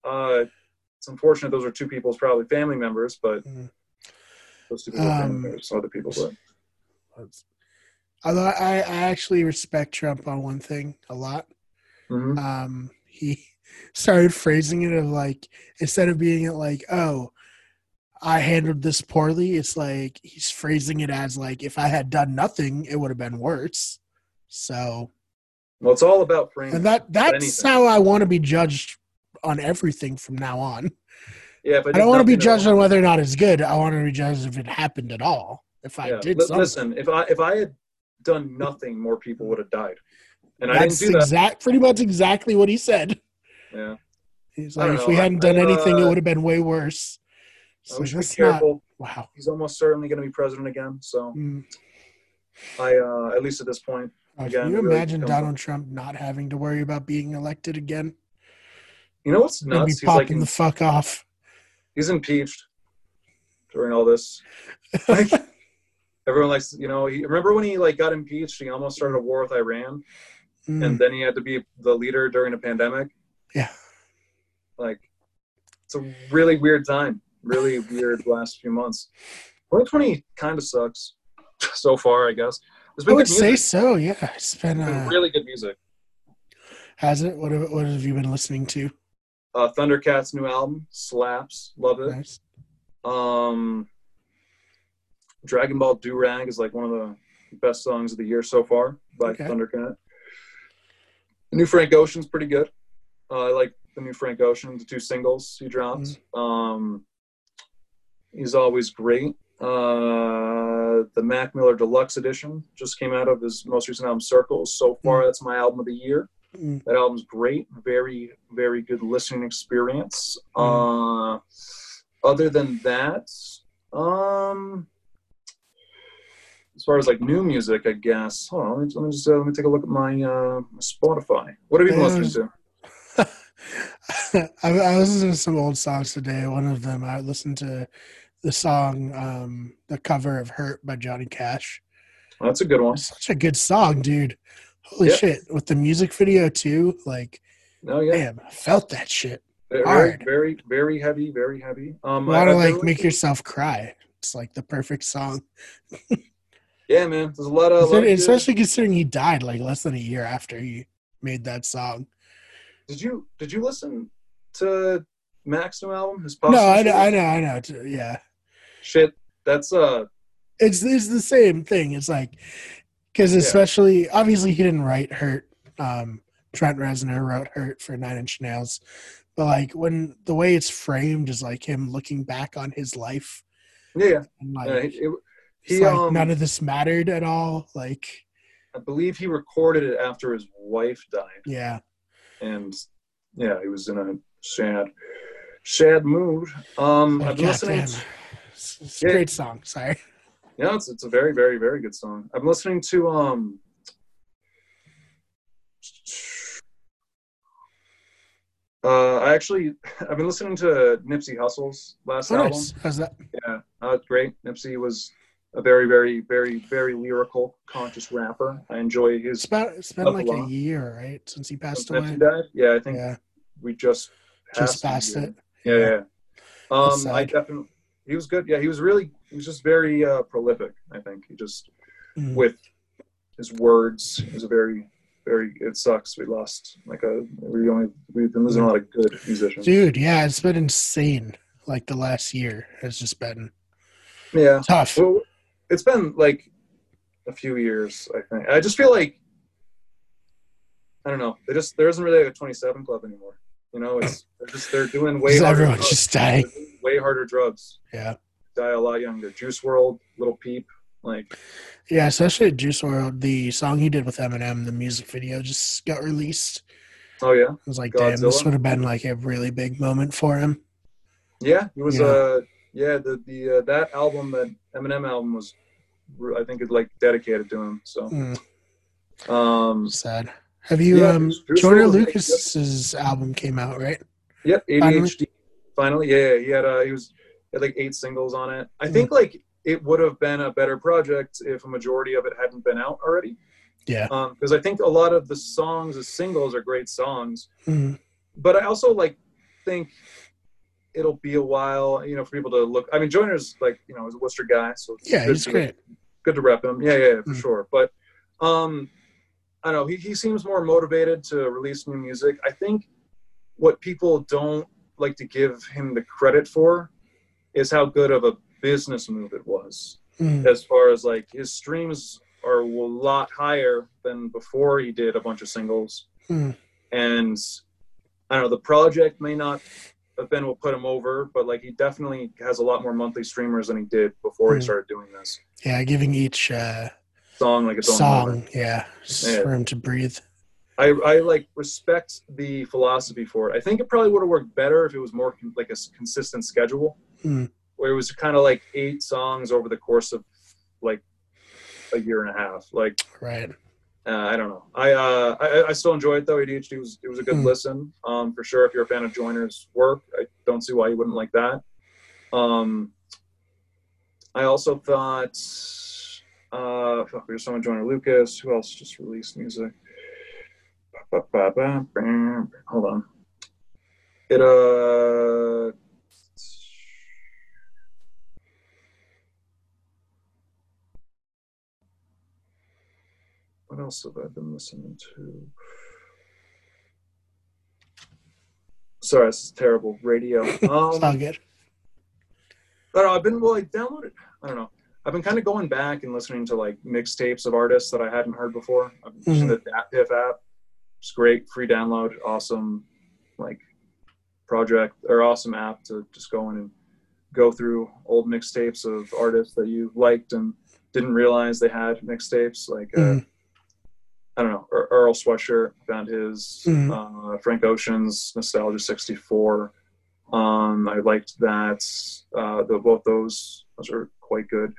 Uh, it's unfortunate those are two people's probably family members, but Mm. those two people are family Um, members, other people. But That's- Although I, I actually respect Trump on one thing a lot. Mhm. Um, he started phrasing it of like instead of being it like, oh, I handled this poorly, it's like he's phrasing it as like if I had done nothing, it would have been worse. So well, it's all about framing. and that that's how I want to be judged on everything from now on. yeah, but I don't want to be judged on whether or not it's good. I want to be judged if it happened at all. If I Yeah. did Li- something. listen, if I if I had done nothing, more people would have died, and I That's didn't do that. exact, pretty much exactly what he said. Yeah, He's like, if we hadn't I- done anything, it uh, would have been way worse. Uh, So we should be that's not careful. wow. He's almost certainly going to be president again. So Mm. I, uh, at least at this point, Uh, Again, Can you really imagine Donald Trump not having to worry about being elected again? you know what's He'd be nuts? He's popping like in- the fuck off. he's impeached during all this. Like, everyone likes, you know. He, remember when he like got impeached? He almost started a war with Iran, Mm. and then he had to be the leader during a pandemic. Yeah. Like, it's a really weird time. Really weird last few months. 2020 kind of sucks so far, I guess. There's I been i would say so. Yeah, it's been. There's been Uh, really good music. has it? What have, what have you been listening to? Uh, Thundercats new album slaps, love it. Nice. Um, Dragon Ball Durag is like one of the best songs of the year so far by Okay. Thundercat. The new Frank Ocean's pretty good. Uh, I like the new Frank Ocean, the two singles he dropped. Mm-hmm. Um, he's always great. Uh, the Mac Miller Deluxe Edition just came out of his most recent album, Circles. So far, that's my album of the year. Mm. That album's great. Very, very good listening experience. Uh, other than that, um, as far as like new music, I guess. Hold on, let me, let me just uh, let me take a look at my uh, Spotify. What have you been listening to? I, I listened to some old songs today. One of them, I listened to the song, um, the cover of "Hurt" by Johnny Cash. Oh, that's a good one. Such a good song, dude. Holy Yeah. shit! With the music video too, like, No, yeah, damn, I felt that shit. very, hard. very, very heavy, very heavy. Um, You want to like make yourself cry. It's like the perfect song, Yeah, man. There's a lot of, lot of good- especially considering he died like less than a year after he made that song. Did you did you listen to Mac's new album? His No, I know, I know, I know. Yeah, Shit, that's uh, it's it's the same thing. It's like because Yeah. especially obviously he didn't write "Hurt." Um, Trent Reznor wrote "Hurt" for Nine Inch Nails, but like when the way it's framed is like him looking back on his life yeah, yeah. and like yeah it- it- he like um, none of this mattered at all. Like I believe he recorded it after his wife died, yeah, and yeah, he was in a sad, sad mood. Um, like, I've been listening. goddamn. It's, it's a Yeah. great song. Sorry. Yeah, it's it's a very very very good song. I'm listening to um. Uh, I actually I've been listening to Nipsey Hussle's last Oh, album. nice. How's that? Yeah, uh, great. Nipsey was a very, very, very, very lyrical, conscious rapper. I enjoy It's his. about it's been like a lot. year, right, since he passed Since away. Nipsey died. Yeah, I think Yeah, we just just passed it. Yeah, yeah. That's Um, I definitely. He was good. Yeah, he was really. He was just very uh, prolific. I think he just Mm. with his words. He was a very very. It sucks. We lost like a. We only we've been losing a lot of good musicians. Dude, yeah, it's been insane. Like the last year has just been Yeah. tough. Well, it's been like a few years. I think. I just feel like I don't know. They just there isn't really like a 27 club anymore. You know, it's they're just they're doing way harder everyone's drugs. just dying. Way harder drugs. Yeah. Die a lot younger. Juice WRLD, Lil Peep, like Yeah, especially at Juice WRLD, the song he did with Eminem, the music video just got released. oh yeah, I was like, damn, this would have been like a really big moment for him. yeah. It was Yeah. uh yeah the the uh, that album that Eminem album was I think it's like dedicated to him. So Mm, um sad. Have you Yeah, um Joyner. Lucas's album came out, right? Yep, Finally? ADHD. Finally, yeah, yeah, he had uh, he was had like eight singles on it. I Hmm. think like it would have been a better project if a majority of it hadn't been out already. Yeah. Because I think a lot of the songs as singles are great songs, Mm, but I also like think it'll be a while, you know, for people to look. I mean, Joyner's like you know is a Worcester guy, so yeah, good he's to- great. good to rep him. Yeah, yeah, yeah, for Mm. sure. But um, I don't know. He he seems more motivated to release new music. I think what people don't like to give him the credit for is how good of a business move it was. Mm, As far as like his streams are a lot higher than before he did a bunch of singles, mm, and I don't know. The project may not have been what put him over, but like he definitely has a lot more monthly streamers than he did before he Mm. started doing this. yeah, giving each uh, Song like its own moment. song, yeah, Yeah. for him to breathe. I, I like respect the philosophy for it. I think it probably would have worked better if it was more con- like a consistent schedule, Hmm. where it was kind of like eight songs over the course of like a year and a half. Like Right. Uh, I don't know. I, uh, I I still enjoy it though. ADHD was it was a good Hmm. listen um, for sure. If you're a fan of Joyner's work, I don't see why you wouldn't like that. Um, I also thought uh, fuck, we just saw Joyner Lucas. Who else just released music? Hold on. It uh. What else have I been listening to? Sorry, this is terrible radio. Um, good. I don't know. I've been well, I downloaded. I don't know. I've been kind of going back and listening to like mixtapes of artists that I hadn't heard before. I'm using the DatPiff app. It's great, free download, awesome, like project or awesome app to just go in and go through old mixtapes of artists that you liked and didn't realize they had mixtapes. Like uh, Mhm. I don't know, Ear- Earl Sweatshirt found his, Mhm. uh, Frank Ocean's Nostalgia '64. Um, I liked that. Uh, the, both those those are quite good.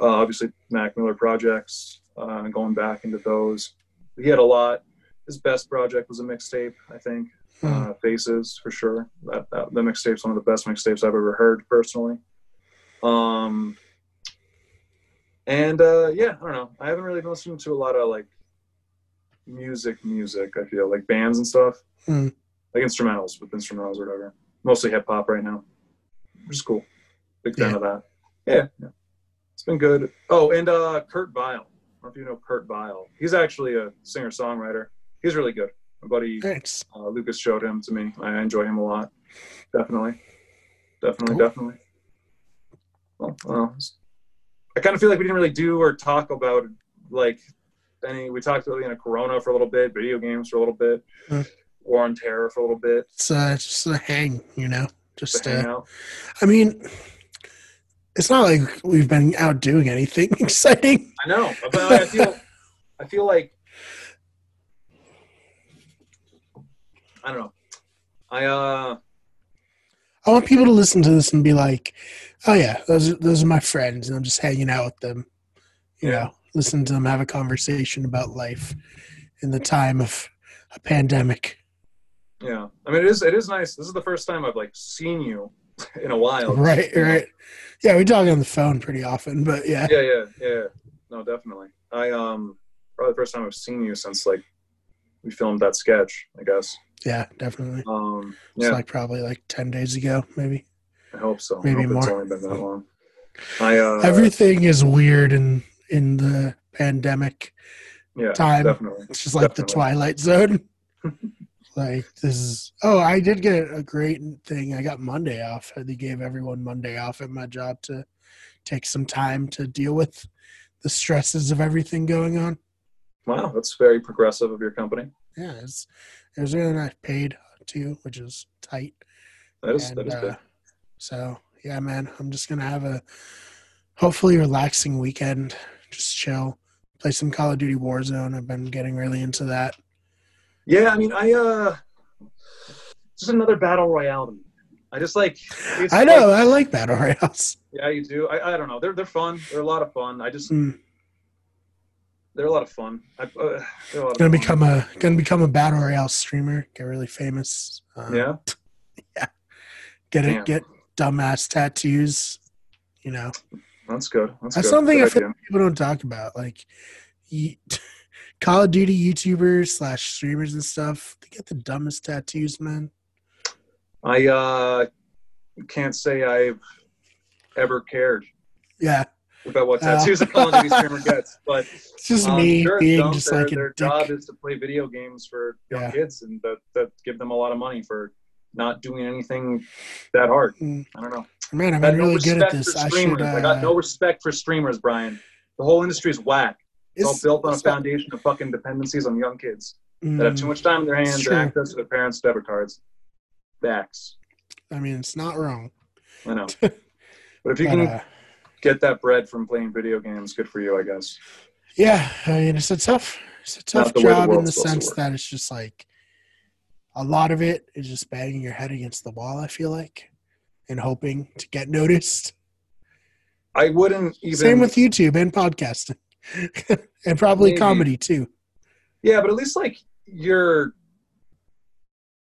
Uh, obviously, Mac Miller projects. Uh, going back into those, he had a lot. His best project was a mixtape, I think. Mm, Uh, Faces for sure. That, that the mixtape's one of the best mixtapes I've ever heard personally. Um, and uh, yeah, I don't know. I haven't really been listening to a lot of like music, music. I feel like bands and stuff, Hmm. like instrumentals with instrumentals or whatever. Mostly hip hop right now, which is cool. Big fan Yeah. of that. Yeah, yeah, it's been good. Oh, and uh, Kurt Vile. I don't know if you know Kurt Vile. He's actually a singer songwriter. He's really good. My buddy Thanks. uh, Lucas showed him to me. I enjoy him a lot. Definitely, definitely, Cool. definitely. Well, well, I kind of feel like we didn't really do or talk about like any. We talked about you know Corona for a little bit, video games for a little bit, Mm. War on Terror for a little bit. It's uh, just a hang, you know. Just uh, out. I mean, it's not like we've been out doing anything exciting. I know, but I feel, I feel like I don't know. I uh I want people to listen to this and be like, "Oh yeah, those are, those are my friends," and I'm just hanging out with them. You Yeah. know, listen to them have a conversation about life in the time of a pandemic. yeah. I mean, it is it is nice. This is the first time I've like seen you in a while. Right, right. Yeah, we talk on the phone pretty often, but yeah, yeah, yeah, yeah. No, definitely. I um probably the first time I've seen you since like we filmed that sketch. I guess. yeah, definitely. Um, It's yeah, like probably like ten days ago, maybe. I hope so. maybe I hope It's more. only been that long. I uh, Everything is weird in in the pandemic. Yeah, time. definitely. It's just like the Twilight Zone. like this is. Oh, I did get a great thing. I got Monday off. They gave everyone Monday off at my job to take some time to deal with the stresses of everything going on. Wow, that's very progressive of your company. Yeah, it's it was really nice. Paid too, which is tight. That is And, that is uh, good. So yeah, man, I'm just gonna have a hopefully relaxing weekend. Just chill, play some Call of Duty Warzone. I've been getting really into that. Yeah, I mean, I uh, just another battle royale. to me. I just like. it's I know like- I like battle royales. yeah, you do. I, I don't know. They're they're fun. They're a lot of fun. I just Mm. they're a lot of fun. I, uh, they're a lot Gonna fun. become a gonna become a battle royale streamer. Get really famous. Um, yeah. Get Damn. it. Get dumbass tattoos. You know, That's good. That's, that's good. something Good I feel people don't talk about. Like, you, Call of Duty YouTubers slash streamers and stuff. They get the dumbest tattoos, man. I uh, can't say I've ever cared Yeah, about what Uh, tattoos a Call of Duty streamer gets, but it's just um, me sure, being just their, like a their dick. job is to play video games for young Yeah. kids, and that that give them a lot of money for not doing anything that hard. Mm. I don't know. Man, I've I got no really good at this. I should. streamers. I got uh, no respect for streamers, Brian. The whole industry is whack. It's all built on a it's foundation of fucking dependencies on young kids that have too Mm, much time in their hands It's and access to their parents' debit cards. Backs. I mean, it's not wrong. I know. but if you can uh, get that bread from playing video games, good for you, I guess. yeah, I mean, it's a tough, it's a tough job in the sense that it's just like a lot of it is just banging your head against the wall. I feel like, and hoping to get noticed. I wouldn't even. Same with YouTube and podcasting, and probably Maybe. comedy too. Yeah, but at least like you're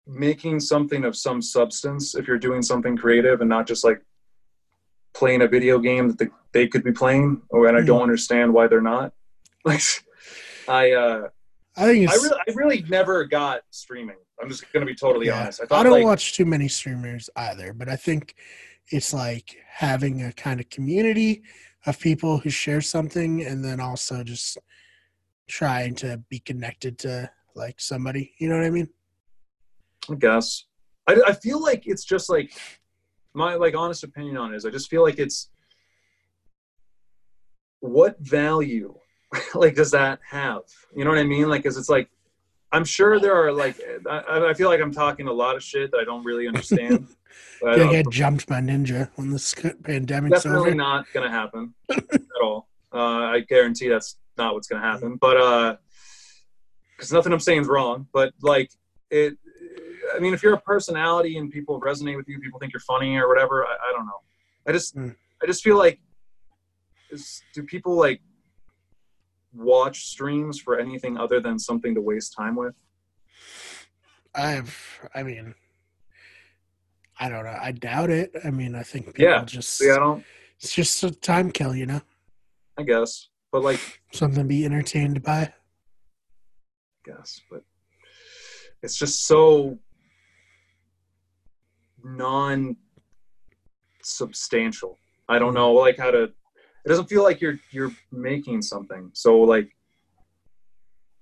making something of some substance if you're doing something creative and not just like playing a video game that the, they could be playing or and I don't Mhm. understand why they're not. Like I uh I think I really I really never got streaming. I'm just gonna be totally yeah, honest. I I, don't like watch too many streamers either, but I think it's like having a kind of community of people who share something, and then also just trying to be connected to like somebody. You know what I mean? I guess. I, I feel like it's just like my like honest opinion on it is I just feel like it's what value like does that have? You know what I mean? Like, cause it's like I'm sure there are like I, I feel like I'm talking a lot of shit that I don't really understand. but I Gonna get jumped by ninja when this pandemic's definitely over. not gonna happen at all. Uh, I guarantee that's not what's gonna happen. But uh, because nothing I'm saying is wrong. But like it, I mean, if you're a personality and people resonate with you, people think you're funny or whatever. I, I don't know. I just, Mm. I just feel like, is, do people like watch streams for anything other than something to waste time with? I've, I mean, I don't know. I doubt it. I mean, I think people Yeah. just, See, I don't. it's just a time kill, you know, I guess, but like, something to be entertained by. I guess, but it's just so non substantial. I don't know like how to it doesn't feel like you're you're making something. So like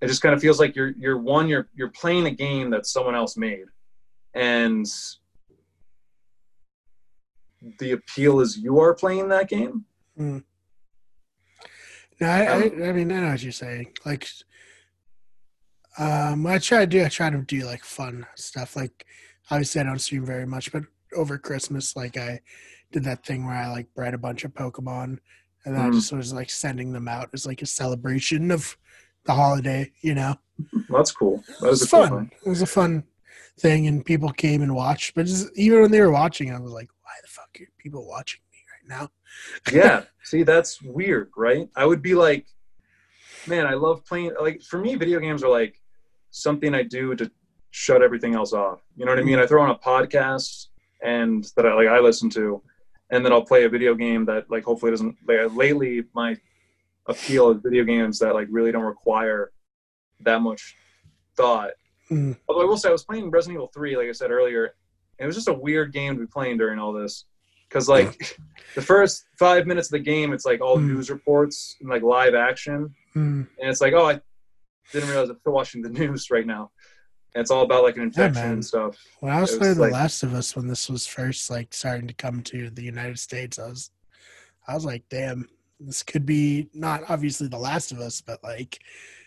it just kind of feels like you're you're one you're you're playing a game that someone else made and the appeal is you are playing that game. No, I, Um, I, I mean, I know what you're saying. Like, um, I try to do, I try to do like fun stuff. Like, obviously, I don't stream very much, but over Christmas, like, I did that thing where I like bred a bunch of Pokemon, and then I Mm. just was like sending them out as like a celebration of the holiday. You know, Well, that's cool. That was a cool fun. thing. It was a fun thing, and people came and watched. But just, even when they were watching, I was like, why the fuck are people watching me right now? yeah see that's weird right i would be like man i love playing like for me video games are like something i do to shut everything else off you know what i mean i throw on a podcast and that i like i listen to and then i'll play a video game that like hopefully doesn't like lately my appeal is video games that like really don't require that much thought Mm. although i will say i was playing resident evil 3 like i said earlier and it was just a weird game to be playing during all this because like the first five minutes of the game it's like all Mm. news reports and like live action Mm. and it's like oh I, didn't realize I'm still watching the news right now. And it's all about like an infection man. and stuff. When I was was playing The Last of Us when this was first like starting to come to the United States, I was I was like, damn, this could be not obviously The Last of Us, but like,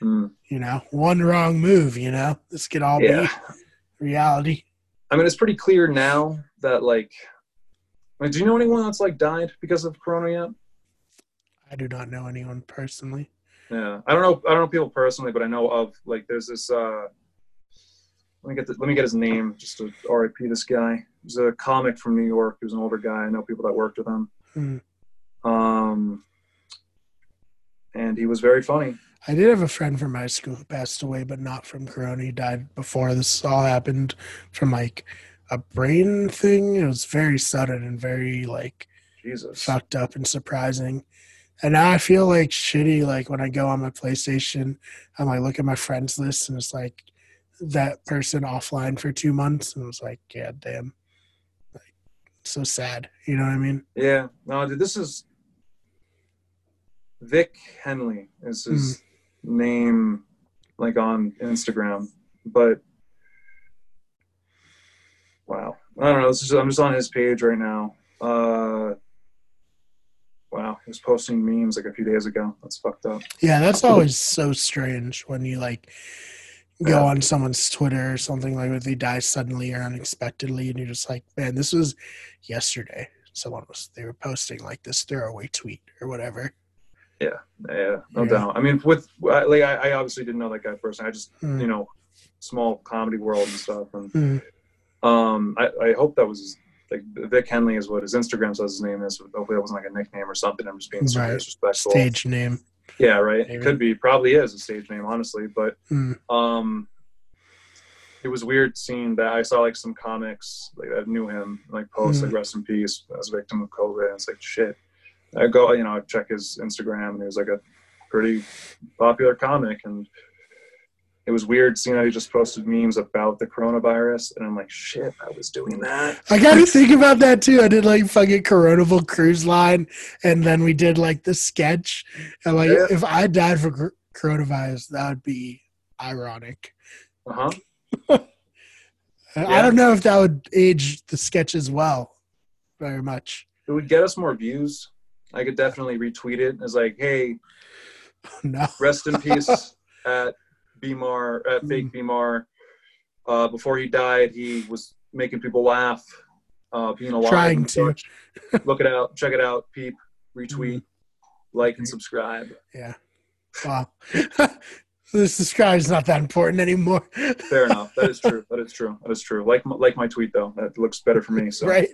Mm, you know, one wrong move, you know, this could all yeah. be reality. I mean, it's pretty clear now that like, like, do you know anyone that's like died because of Corona yet? I do not know anyone personally. Yeah, I don't know. I don't know people personally, but I know of like there's this. uh Let me get the, let me get his name just to RIP this guy. He's a comic from New York. He was an older guy. I know people that worked with him. Hmm. Um, and he was very funny. I did have a friend from high school who passed away, but not from corona. He died before this all happened from like a brain thing. It was very sudden and very like Jesus. fucked up and surprising. And now I feel like shitty. Like when I go on my PlayStation, I'm like look at my friends list, and it's like that person offline for two months, and was like, yeah, damn, like so sad. You know what I mean? Yeah. No, dude, this is Vic Henley is his name, like on Instagram. But wow, I don't know. This is, I'm just on his page right now. Uh, wow, he was posting memes like a few days ago. That's fucked up. Yeah, that's always so strange when you like go on someone's Twitter or something like if they die suddenly or unexpectedly, and you're just like, man, this was yesterday. Someone was they were posting like this throwaway tweet or whatever. Yeah, yeah, no Yeah. doubt. I mean, with like I, I obviously didn't know that guy personally. I just Hmm. you know, small comedy world and stuff. And Hmm. um, I, I hope that was like Vic Henley is what his Instagram says his name is. Hopefully, that wasn't like a nickname or something. I'm just being Right. disrespectful. Stage name. Yeah, right. Maybe. Could be. Probably is a stage name, honestly. But Hmm. um, it was weird seeing that. I saw like some comics like that knew him like post Hmm. like rest in peace as a victim of COVID. And it's like shit. I go, you know, I check his Instagram and he was like a pretty popular comic and. It was weird seeing how he just posted memes about the coronavirus, and I'm like, "Shit, I was doing that." I got to think about that too. I did like fucking Coronable Cruise Line, and then we did like the sketch. And like, Yeah. if I died for coronavirus, that would be ironic. Uh huh. I- I don't know if that would age the sketch as well, very much. it would get us more views. I could definitely retweet it as like, "Hey, No. rest in peace at Bmar at fake Bmar. Uh, before he died, he was making people laugh, uh, being alive. Trying to. Look it out, check it out, peep, retweet, like and subscribe. Yeah. Wow. the is not that important anymore. Fair enough. That is true. That is true. That is true. Like my- like my tweet though. That looks better for me. So right?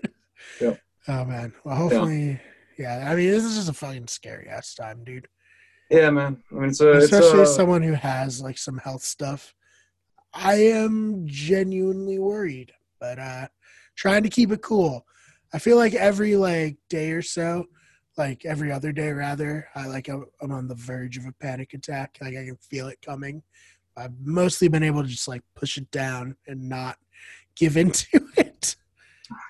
Yeah. Oh man. Well, hopefully, yeah. I mean, this is just a fucking scary ass time, dude. Yeah, man. I mean, it's a it's Especially a, as someone who has like some health stuff. I am genuinely worried, but uh trying to keep it cool. I feel like every like day or so, like every other day rather, I like I'm I'm on the verge of a panic attack. Like I can feel it coming. I've mostly been able to just like push it down and not give into it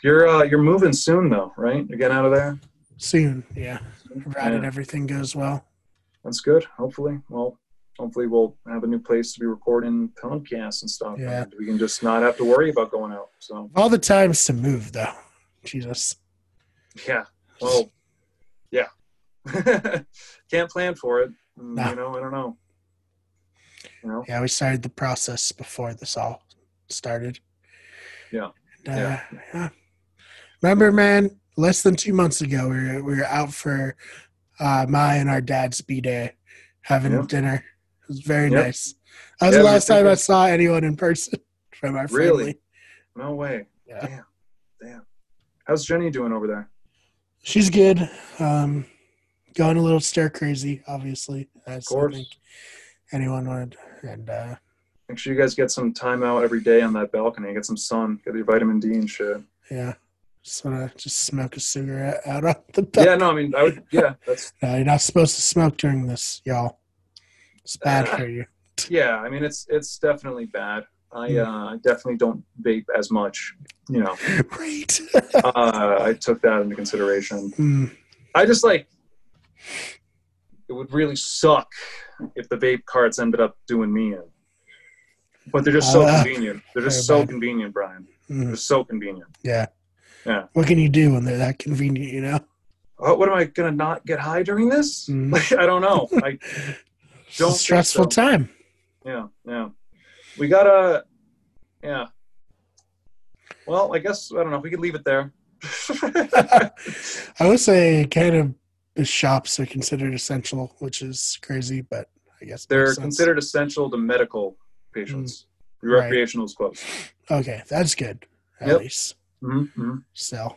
you're uh, you're moving soon though, right? You're getting out of there. soon. Yeah, provided Yeah. everything goes well. That's good. Hopefully, well, hopefully we'll have a new place to be recording podcasts and stuff. Yeah. and we can just not have to worry about going out. So All the times to move though. Jesus. yeah, well, yeah, can't plan for it. Mm, No. You know, I don't know. You know, Yeah, we started the process before this all started. Yeah. And, uh, Yeah. yeah. Remember, man, less than two months ago, we were, we were out for uh, my and our dad's B day having Yep. dinner. It was very Yep. nice. That was Yeah, the last time I saw anyone in person from our family. Really? no way. Yeah. Damn, damn. How's Jenny doing over there? She's good. Um, going a little stir crazy, obviously, as I course. think anyone would. And uh, Make sure you guys get some time out every day on that balcony. Get some sun. Get your vitamin D and shit. yeah, just want to just smoke a cigarette out on the Yeah, no, I mean, I would. Yeah, that's No, you're not supposed to smoke during this, y'all. It's bad for you. yeah. I mean, it's it's definitely bad. I uh, definitely don't vape as much. You know, Right. uh, I took that into consideration. Hmm. I just like it would really suck if the vape carts ended up doing me in. But they're just so Uh, convenient. They're just so convenient, Brian. Mm, They're so convenient. yeah. Yeah. What can you do when they're that convenient? You know. Oh, what am I gonna not get high during this? Mm. Like, I don't know. I Don't a stressful so. time. yeah yeah. We gotta yeah. Well, I guess I don't know. We could leave it there. I would say cannabis shops are considered essential, which is crazy, but I guess They're considered essential to medical patients. Mm. Right. Recreational is close. okay. That's good. At Yep. least hmm still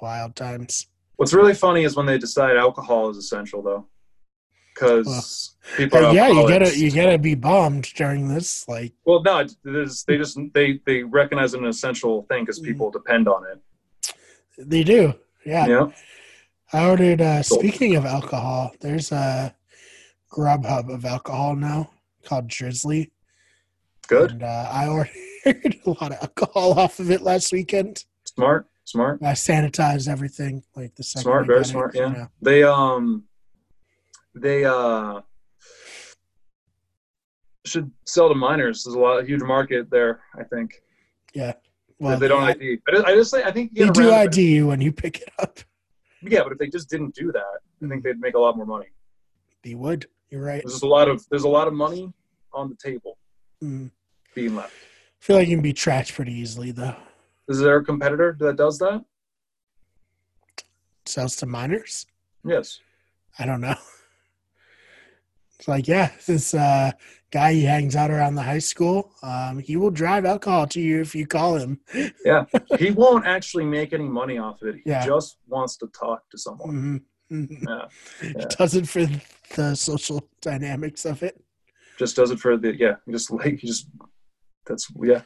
wild times. What's really funny is when they decide alcohol is essential, though, because people. But are yeah, you gotta you gotta be bombed during this. Like, Well, no, they just they they recognize it an essential thing because Mm. people depend on it. they do. Yeah. Yeah. I ordered. Uh, Cool. speaking of alcohol, there's a Grubhub of alcohol now called Drizly. Good. And, uh, I ordered a lot of alcohol off of it last weekend. Smart. Smart. I sanitized everything like the second. Smart, very smart, you yeah. They um they uh should sell to miners. There's a lot huge market there, I think. Yeah. Well, they don't I, ID. I just, I just think I think you they do. ID you when you pick it up. Yeah, but if they just didn't do that, I think they'd make a lot more money. They would. You're right. There's a lot of there's a lot of money on the table Mm. being left. I feel like you can be trashed pretty easily though. Is there a competitor that does that? Sells to minors. Yes. I don't know. It's like, yeah, this uh, guy he hangs out around the high school. Um, he will drive alcohol to you if you call him. Yeah, he won't actually make any money off of it. He Yeah. just wants to talk to someone. Mhm. Mhm. Yeah. He Yeah. does it for the social dynamics of it. Just does it for the yeah. Just like he just that's yeah.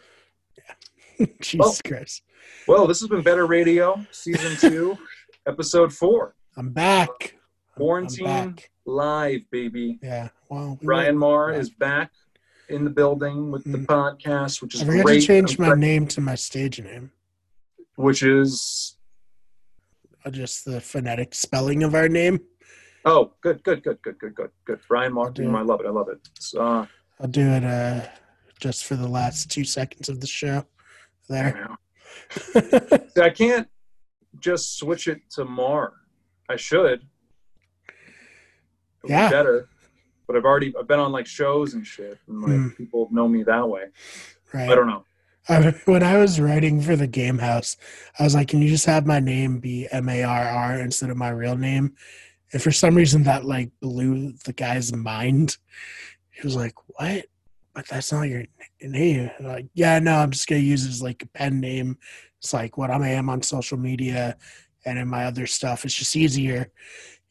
Jesus Christ. Well, this has been Better Radio, season two, episode four. I'm back. I'm- I'm Quarantine back. live, baby. Yeah. Well, we Brian Marr is back in the building with the Mm. podcast, which is I forgot great. to change my name to my stage name. Which is Uh, Just the phonetic spelling of our name. oh, good, good, good, good, good, good, good. Brian do I love it. I love it. Uh, I'll do it uh, just for the last two seconds of the show. There. See, I can't just switch it to Mar. I should. It would be Yeah. better. But I've already I've been on like shows and shit, and like Hmm. people know me that way. right. I don't know. I, when I was writing for the game house, I was like, "Can you just have my name be M A R R instead of my real name?" And for some reason, that like blew the guy's mind. He was like, "What? But that's not your name." Like, yeah, no, I'm just gonna use it as like a pen name. It's like what I am on social media and in my other stuff. It's just easier,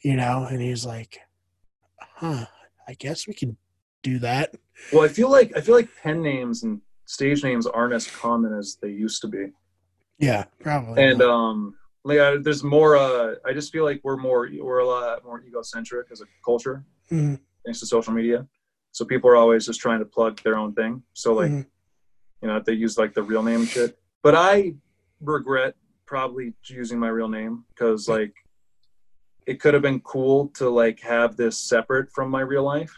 you know. And he's like, "Huh? I guess we can do that." Well, I feel like I feel like pen names and stage names aren't as common as they used to be. Yeah, probably. And not. um like I, there's more uh I just feel like we're more we're a lot more egocentric as a culture Mhm, thanks to social media. So people are always just trying to plug their own thing. So like mhm. you know they use like the real name shit but i regret probably using my real name because like it could have been cool to like have this separate from my real life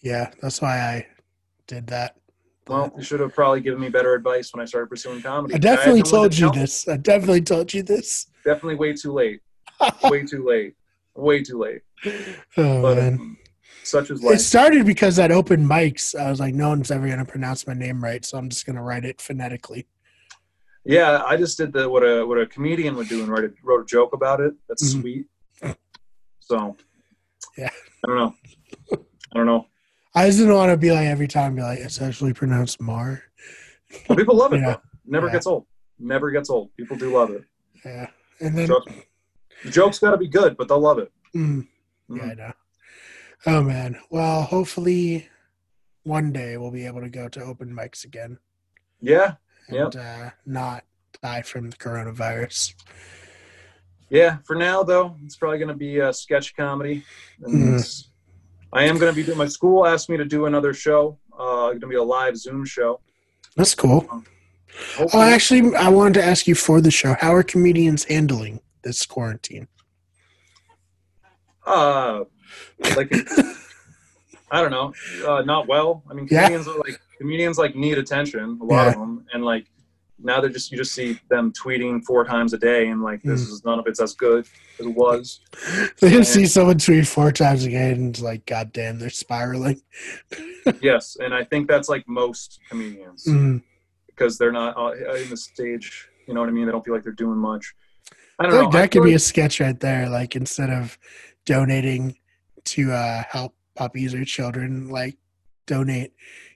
Yeah, that's why I did that. well you should have probably given me better advice when i started pursuing comedy I definitely someone told to you this. I definitely told you this. definitely way too late way too late way too late Oh but man. um, such is It started because at open mics, I was like, no one's ever gonna pronounce my name right, so I'm just gonna write it phonetically. yeah i just did the what a what a comedian would do and write a, wrote a joke about it that's Mhm. sweet so Yeah. i don't know i don't know I just didn't want to be like every time be like it's actually pronounced Mar. Well, people love it. Never Yeah. gets old. Never gets old. People do love it. Yeah. And then. The joke's got to be good, but they'll love it. mm, Mhm. yeah, I know. Oh man. Well, hopefully one day we'll be able to go to open mics again Yeah, and uh, not die from the coronavirus. yeah. For now, though, it's probably going to be a sketch comedy. And Mhm. I am going to be doing. My school asked me to do another show. Uh, going to be a live Zoom show. That's cool. Oh, actually, I wanted to ask you for the show. How are comedians handling this quarantine? Uh, like I don't know, uh, not well. I mean, Yeah. comedians are like comedians like need attention, a lot of them, and like now they're just you just see them tweeting four times a day, and like this Mm. is none of it's as good as it was. They Yeah. see someone tweet four times again and it's like, God damn, they're spiraling. yes, and I think that's like most comedians Mm. because they're not uh, in the stage. You know what I mean? They don't feel like they're doing much. I I don't feel know. like I that could be a sketch right there. Like instead of donating to uh, help puppies or children, like donate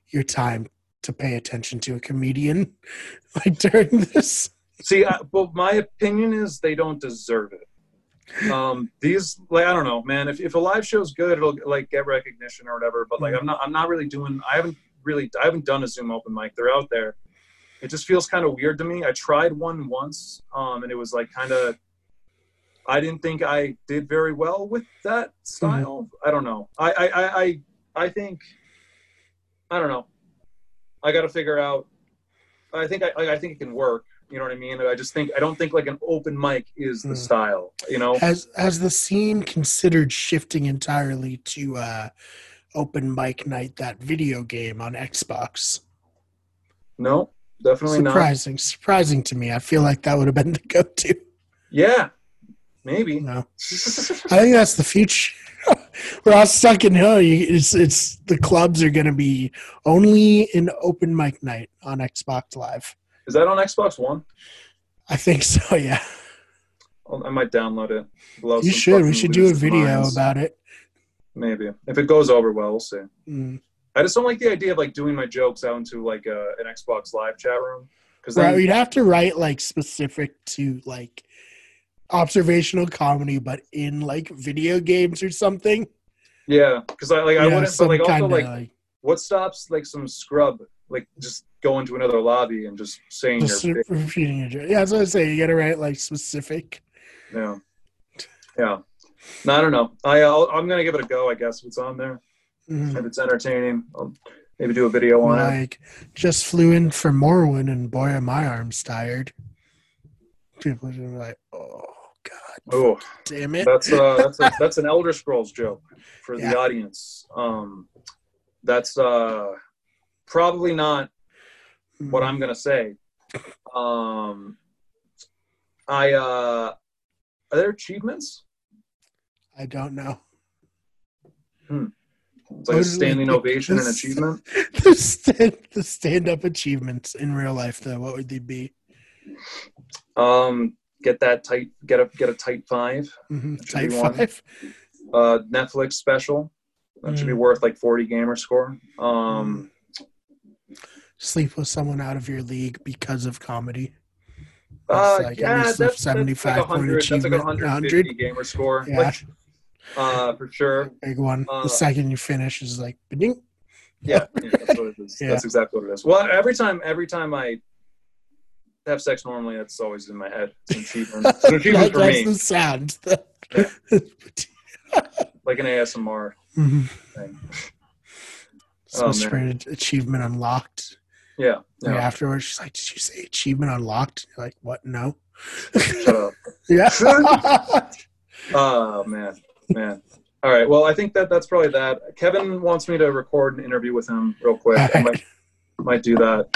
your time to pay attention to a comedian like during this. See, I, well, my opinion is they don't deserve it. Um, these, like, I don't know, man. If, if a live show's good, it'll like get recognition or whatever. But like, I'm not, I'm not really doing. I haven't really, I haven't done a Zoom open mic. They're out there. It just feels kind of weird to me. I tried one once, um, and it was like kind of. I didn't think I did very well with that style. I don't know. I, I, I, I, I think. I don't know. I got to figure out. I think I, I think it can work. You know what I mean? I just think I don't think like an open mic is the Mm. style. You know? Has has the scene considered shifting entirely to uh, open mic night, that video game on Xbox? No, definitely not. surprising, surprising to me. I feel like that would have been the go-to. Yeah, maybe. No, I think that's the future. We're all stuck in hell. it's it's the clubs are going to be only in open mic night on Xbox Live. is that on Xbox One? I think so. Yeah, I'll- might download it. You should. We should do a video minds. about it. Maybe if it goes over well, we'll see. Mm. I just don't like the idea of like doing my jokes out into like a, an Xbox Live chat room because Right, we'd have to write like specific to like observational comedy, but in like video games or something. yeah, because I like I Yeah, wouldn't. But like also kinda, like what stops like some scrub like just going to another lobby and just saying just your repeating your joke. Yeah, that's what I say. You got to write like specific. Yeah. Yeah. No, I don't know. I uh, I'm gonna give it a go. I guess if it's on there. Mhm. If it's entertaining, I'll maybe do a video on it. Like, just flew in from Morrowind, and boy, are my arms tired. People are like, "Oh God, Oh, damn it!" that's uh, that's a, that's an Elder Scrolls joke for Yeah. the audience. Um, that's uh, probably not what I'm gonna say. Um, I uh, are there achievements? I don't know. It's like a What is it, standing ovation and achievement. the stand, the stand-up achievements in real life, though, what would they be? Um, get that tight, get a get a tight five. hmm That should Type be one. five. uh, Netflix special. That should be Mm. worth like 40 gamer score. Um, Sleep with someone out of your league because of comedy. uh, That's like yeah, least that's, 75 that's like point 100, that's like 150 100. gamer score. Yeah. Like, uh, for sure. Big one. Uh, the second you finish is like, Yeah, yeah, that's what it is. Yeah. That's exactly what it is. Well, every time, every time I have sex normally, that's always in my head. It's an achievement. It's an achievement for me, the sound. like an ASMR Mhm. thing. So Oh, achievement unlocked. Yeah, Yeah. Afterwards, she's like, "Did you say achievement unlocked?" You're like, "What? No." Shut up. yeah. Oh man, man. All right. Well, I think that that's probably that. Kevin wants me to record an interview with him real quick. I might, might do that,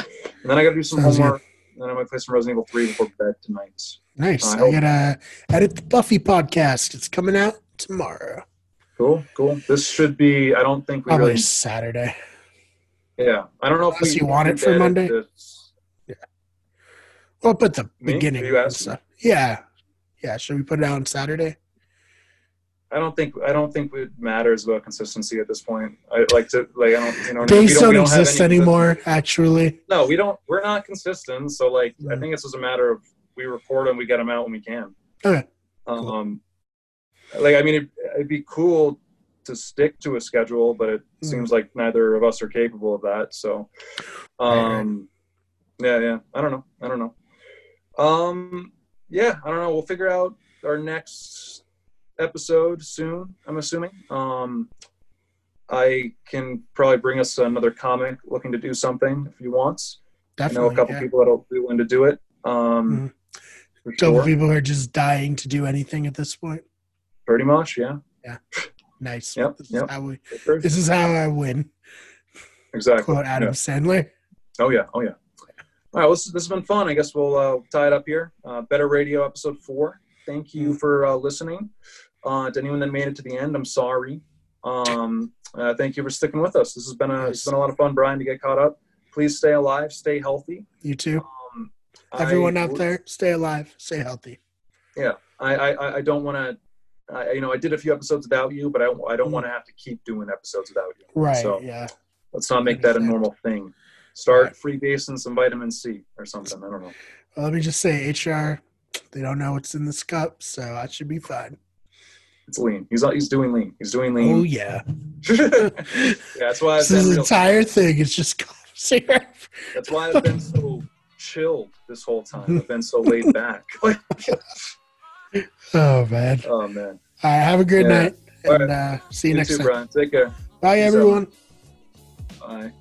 and then I got to do some Sounds homework. And then I might play some Resident Evil Three before bed tonight. nice. Uh, I I, gotta edit the Buffy podcast. It's coming out tomorrow. Cool, cool. This should be. I don't think we Probably really. Saturday. Yeah, I don't know if Unless we you want it for Monday? this- We'll put the Me? beginning. You and stuff. Yeah. Yeah. Should we put it out on Saturday? I don't think. I don't think it matters about consistency at this point. I like to like. I don't. You know. we Days we don't, we have exist any anymore, actually. No, we don't. We're not consistent. So like, I Mm. think it's just a matter of we record and we get them out when we can. Okay. Um, like I mean, it, it'd be cool to stick to a schedule, but it Mm. seems like neither of us are capable of that. So, Right, um, yeah, yeah. I don't know. I don't know. Um, yeah, I don't know. We'll figure out our next episode soon. I'm assuming. Um, I can probably bring us another comic looking to do something if he wants. I know a couple yeah. people that'll be willing to do it. Um, for Couple sure. people are just dying to do anything at this point. Pretty much, yeah. Yeah. Nice. Yep, This, yep. Is how we, this is how I win. Exactly. Quote Adam Yeah. Sandler. Oh yeah, oh yeah. All right, well, this, this has been fun. I guess we'll uh, tie it up here. Uh, Better Radio episode four. Thank you for uh, listening. Uh, to anyone that made it to the end, I'm sorry. Um, uh, thank you for sticking with us. This has been a it's been a lot of fun, Brian, to get caught up. Please stay alive, stay healthy. You too. Um, Everyone I- out there, stay alive, stay healthy. Yeah, I, I- I don't want to. I, you know, I did a few episodes without you, but I, I don't want to have to keep doing episodes without you. Right. So yeah. let's not make that a normal thing. Start Right. free basing some vitamin C or something. I don't know. Well, let me just say, HR, they don't know what's in this cup, so I should be fine. It's lean. He's all he's doing lean. He's doing lean. Oh yeah. yeah, that's why I've this real, entire thing is just syrup. that's why I've been so chilled this whole time. I've been so laid back. Oh man. oh man. All right. Have a good Yeah. night, All and uh, see you, You next too, time. Brian. Take care. Bye, Peace out. everyone. Bye.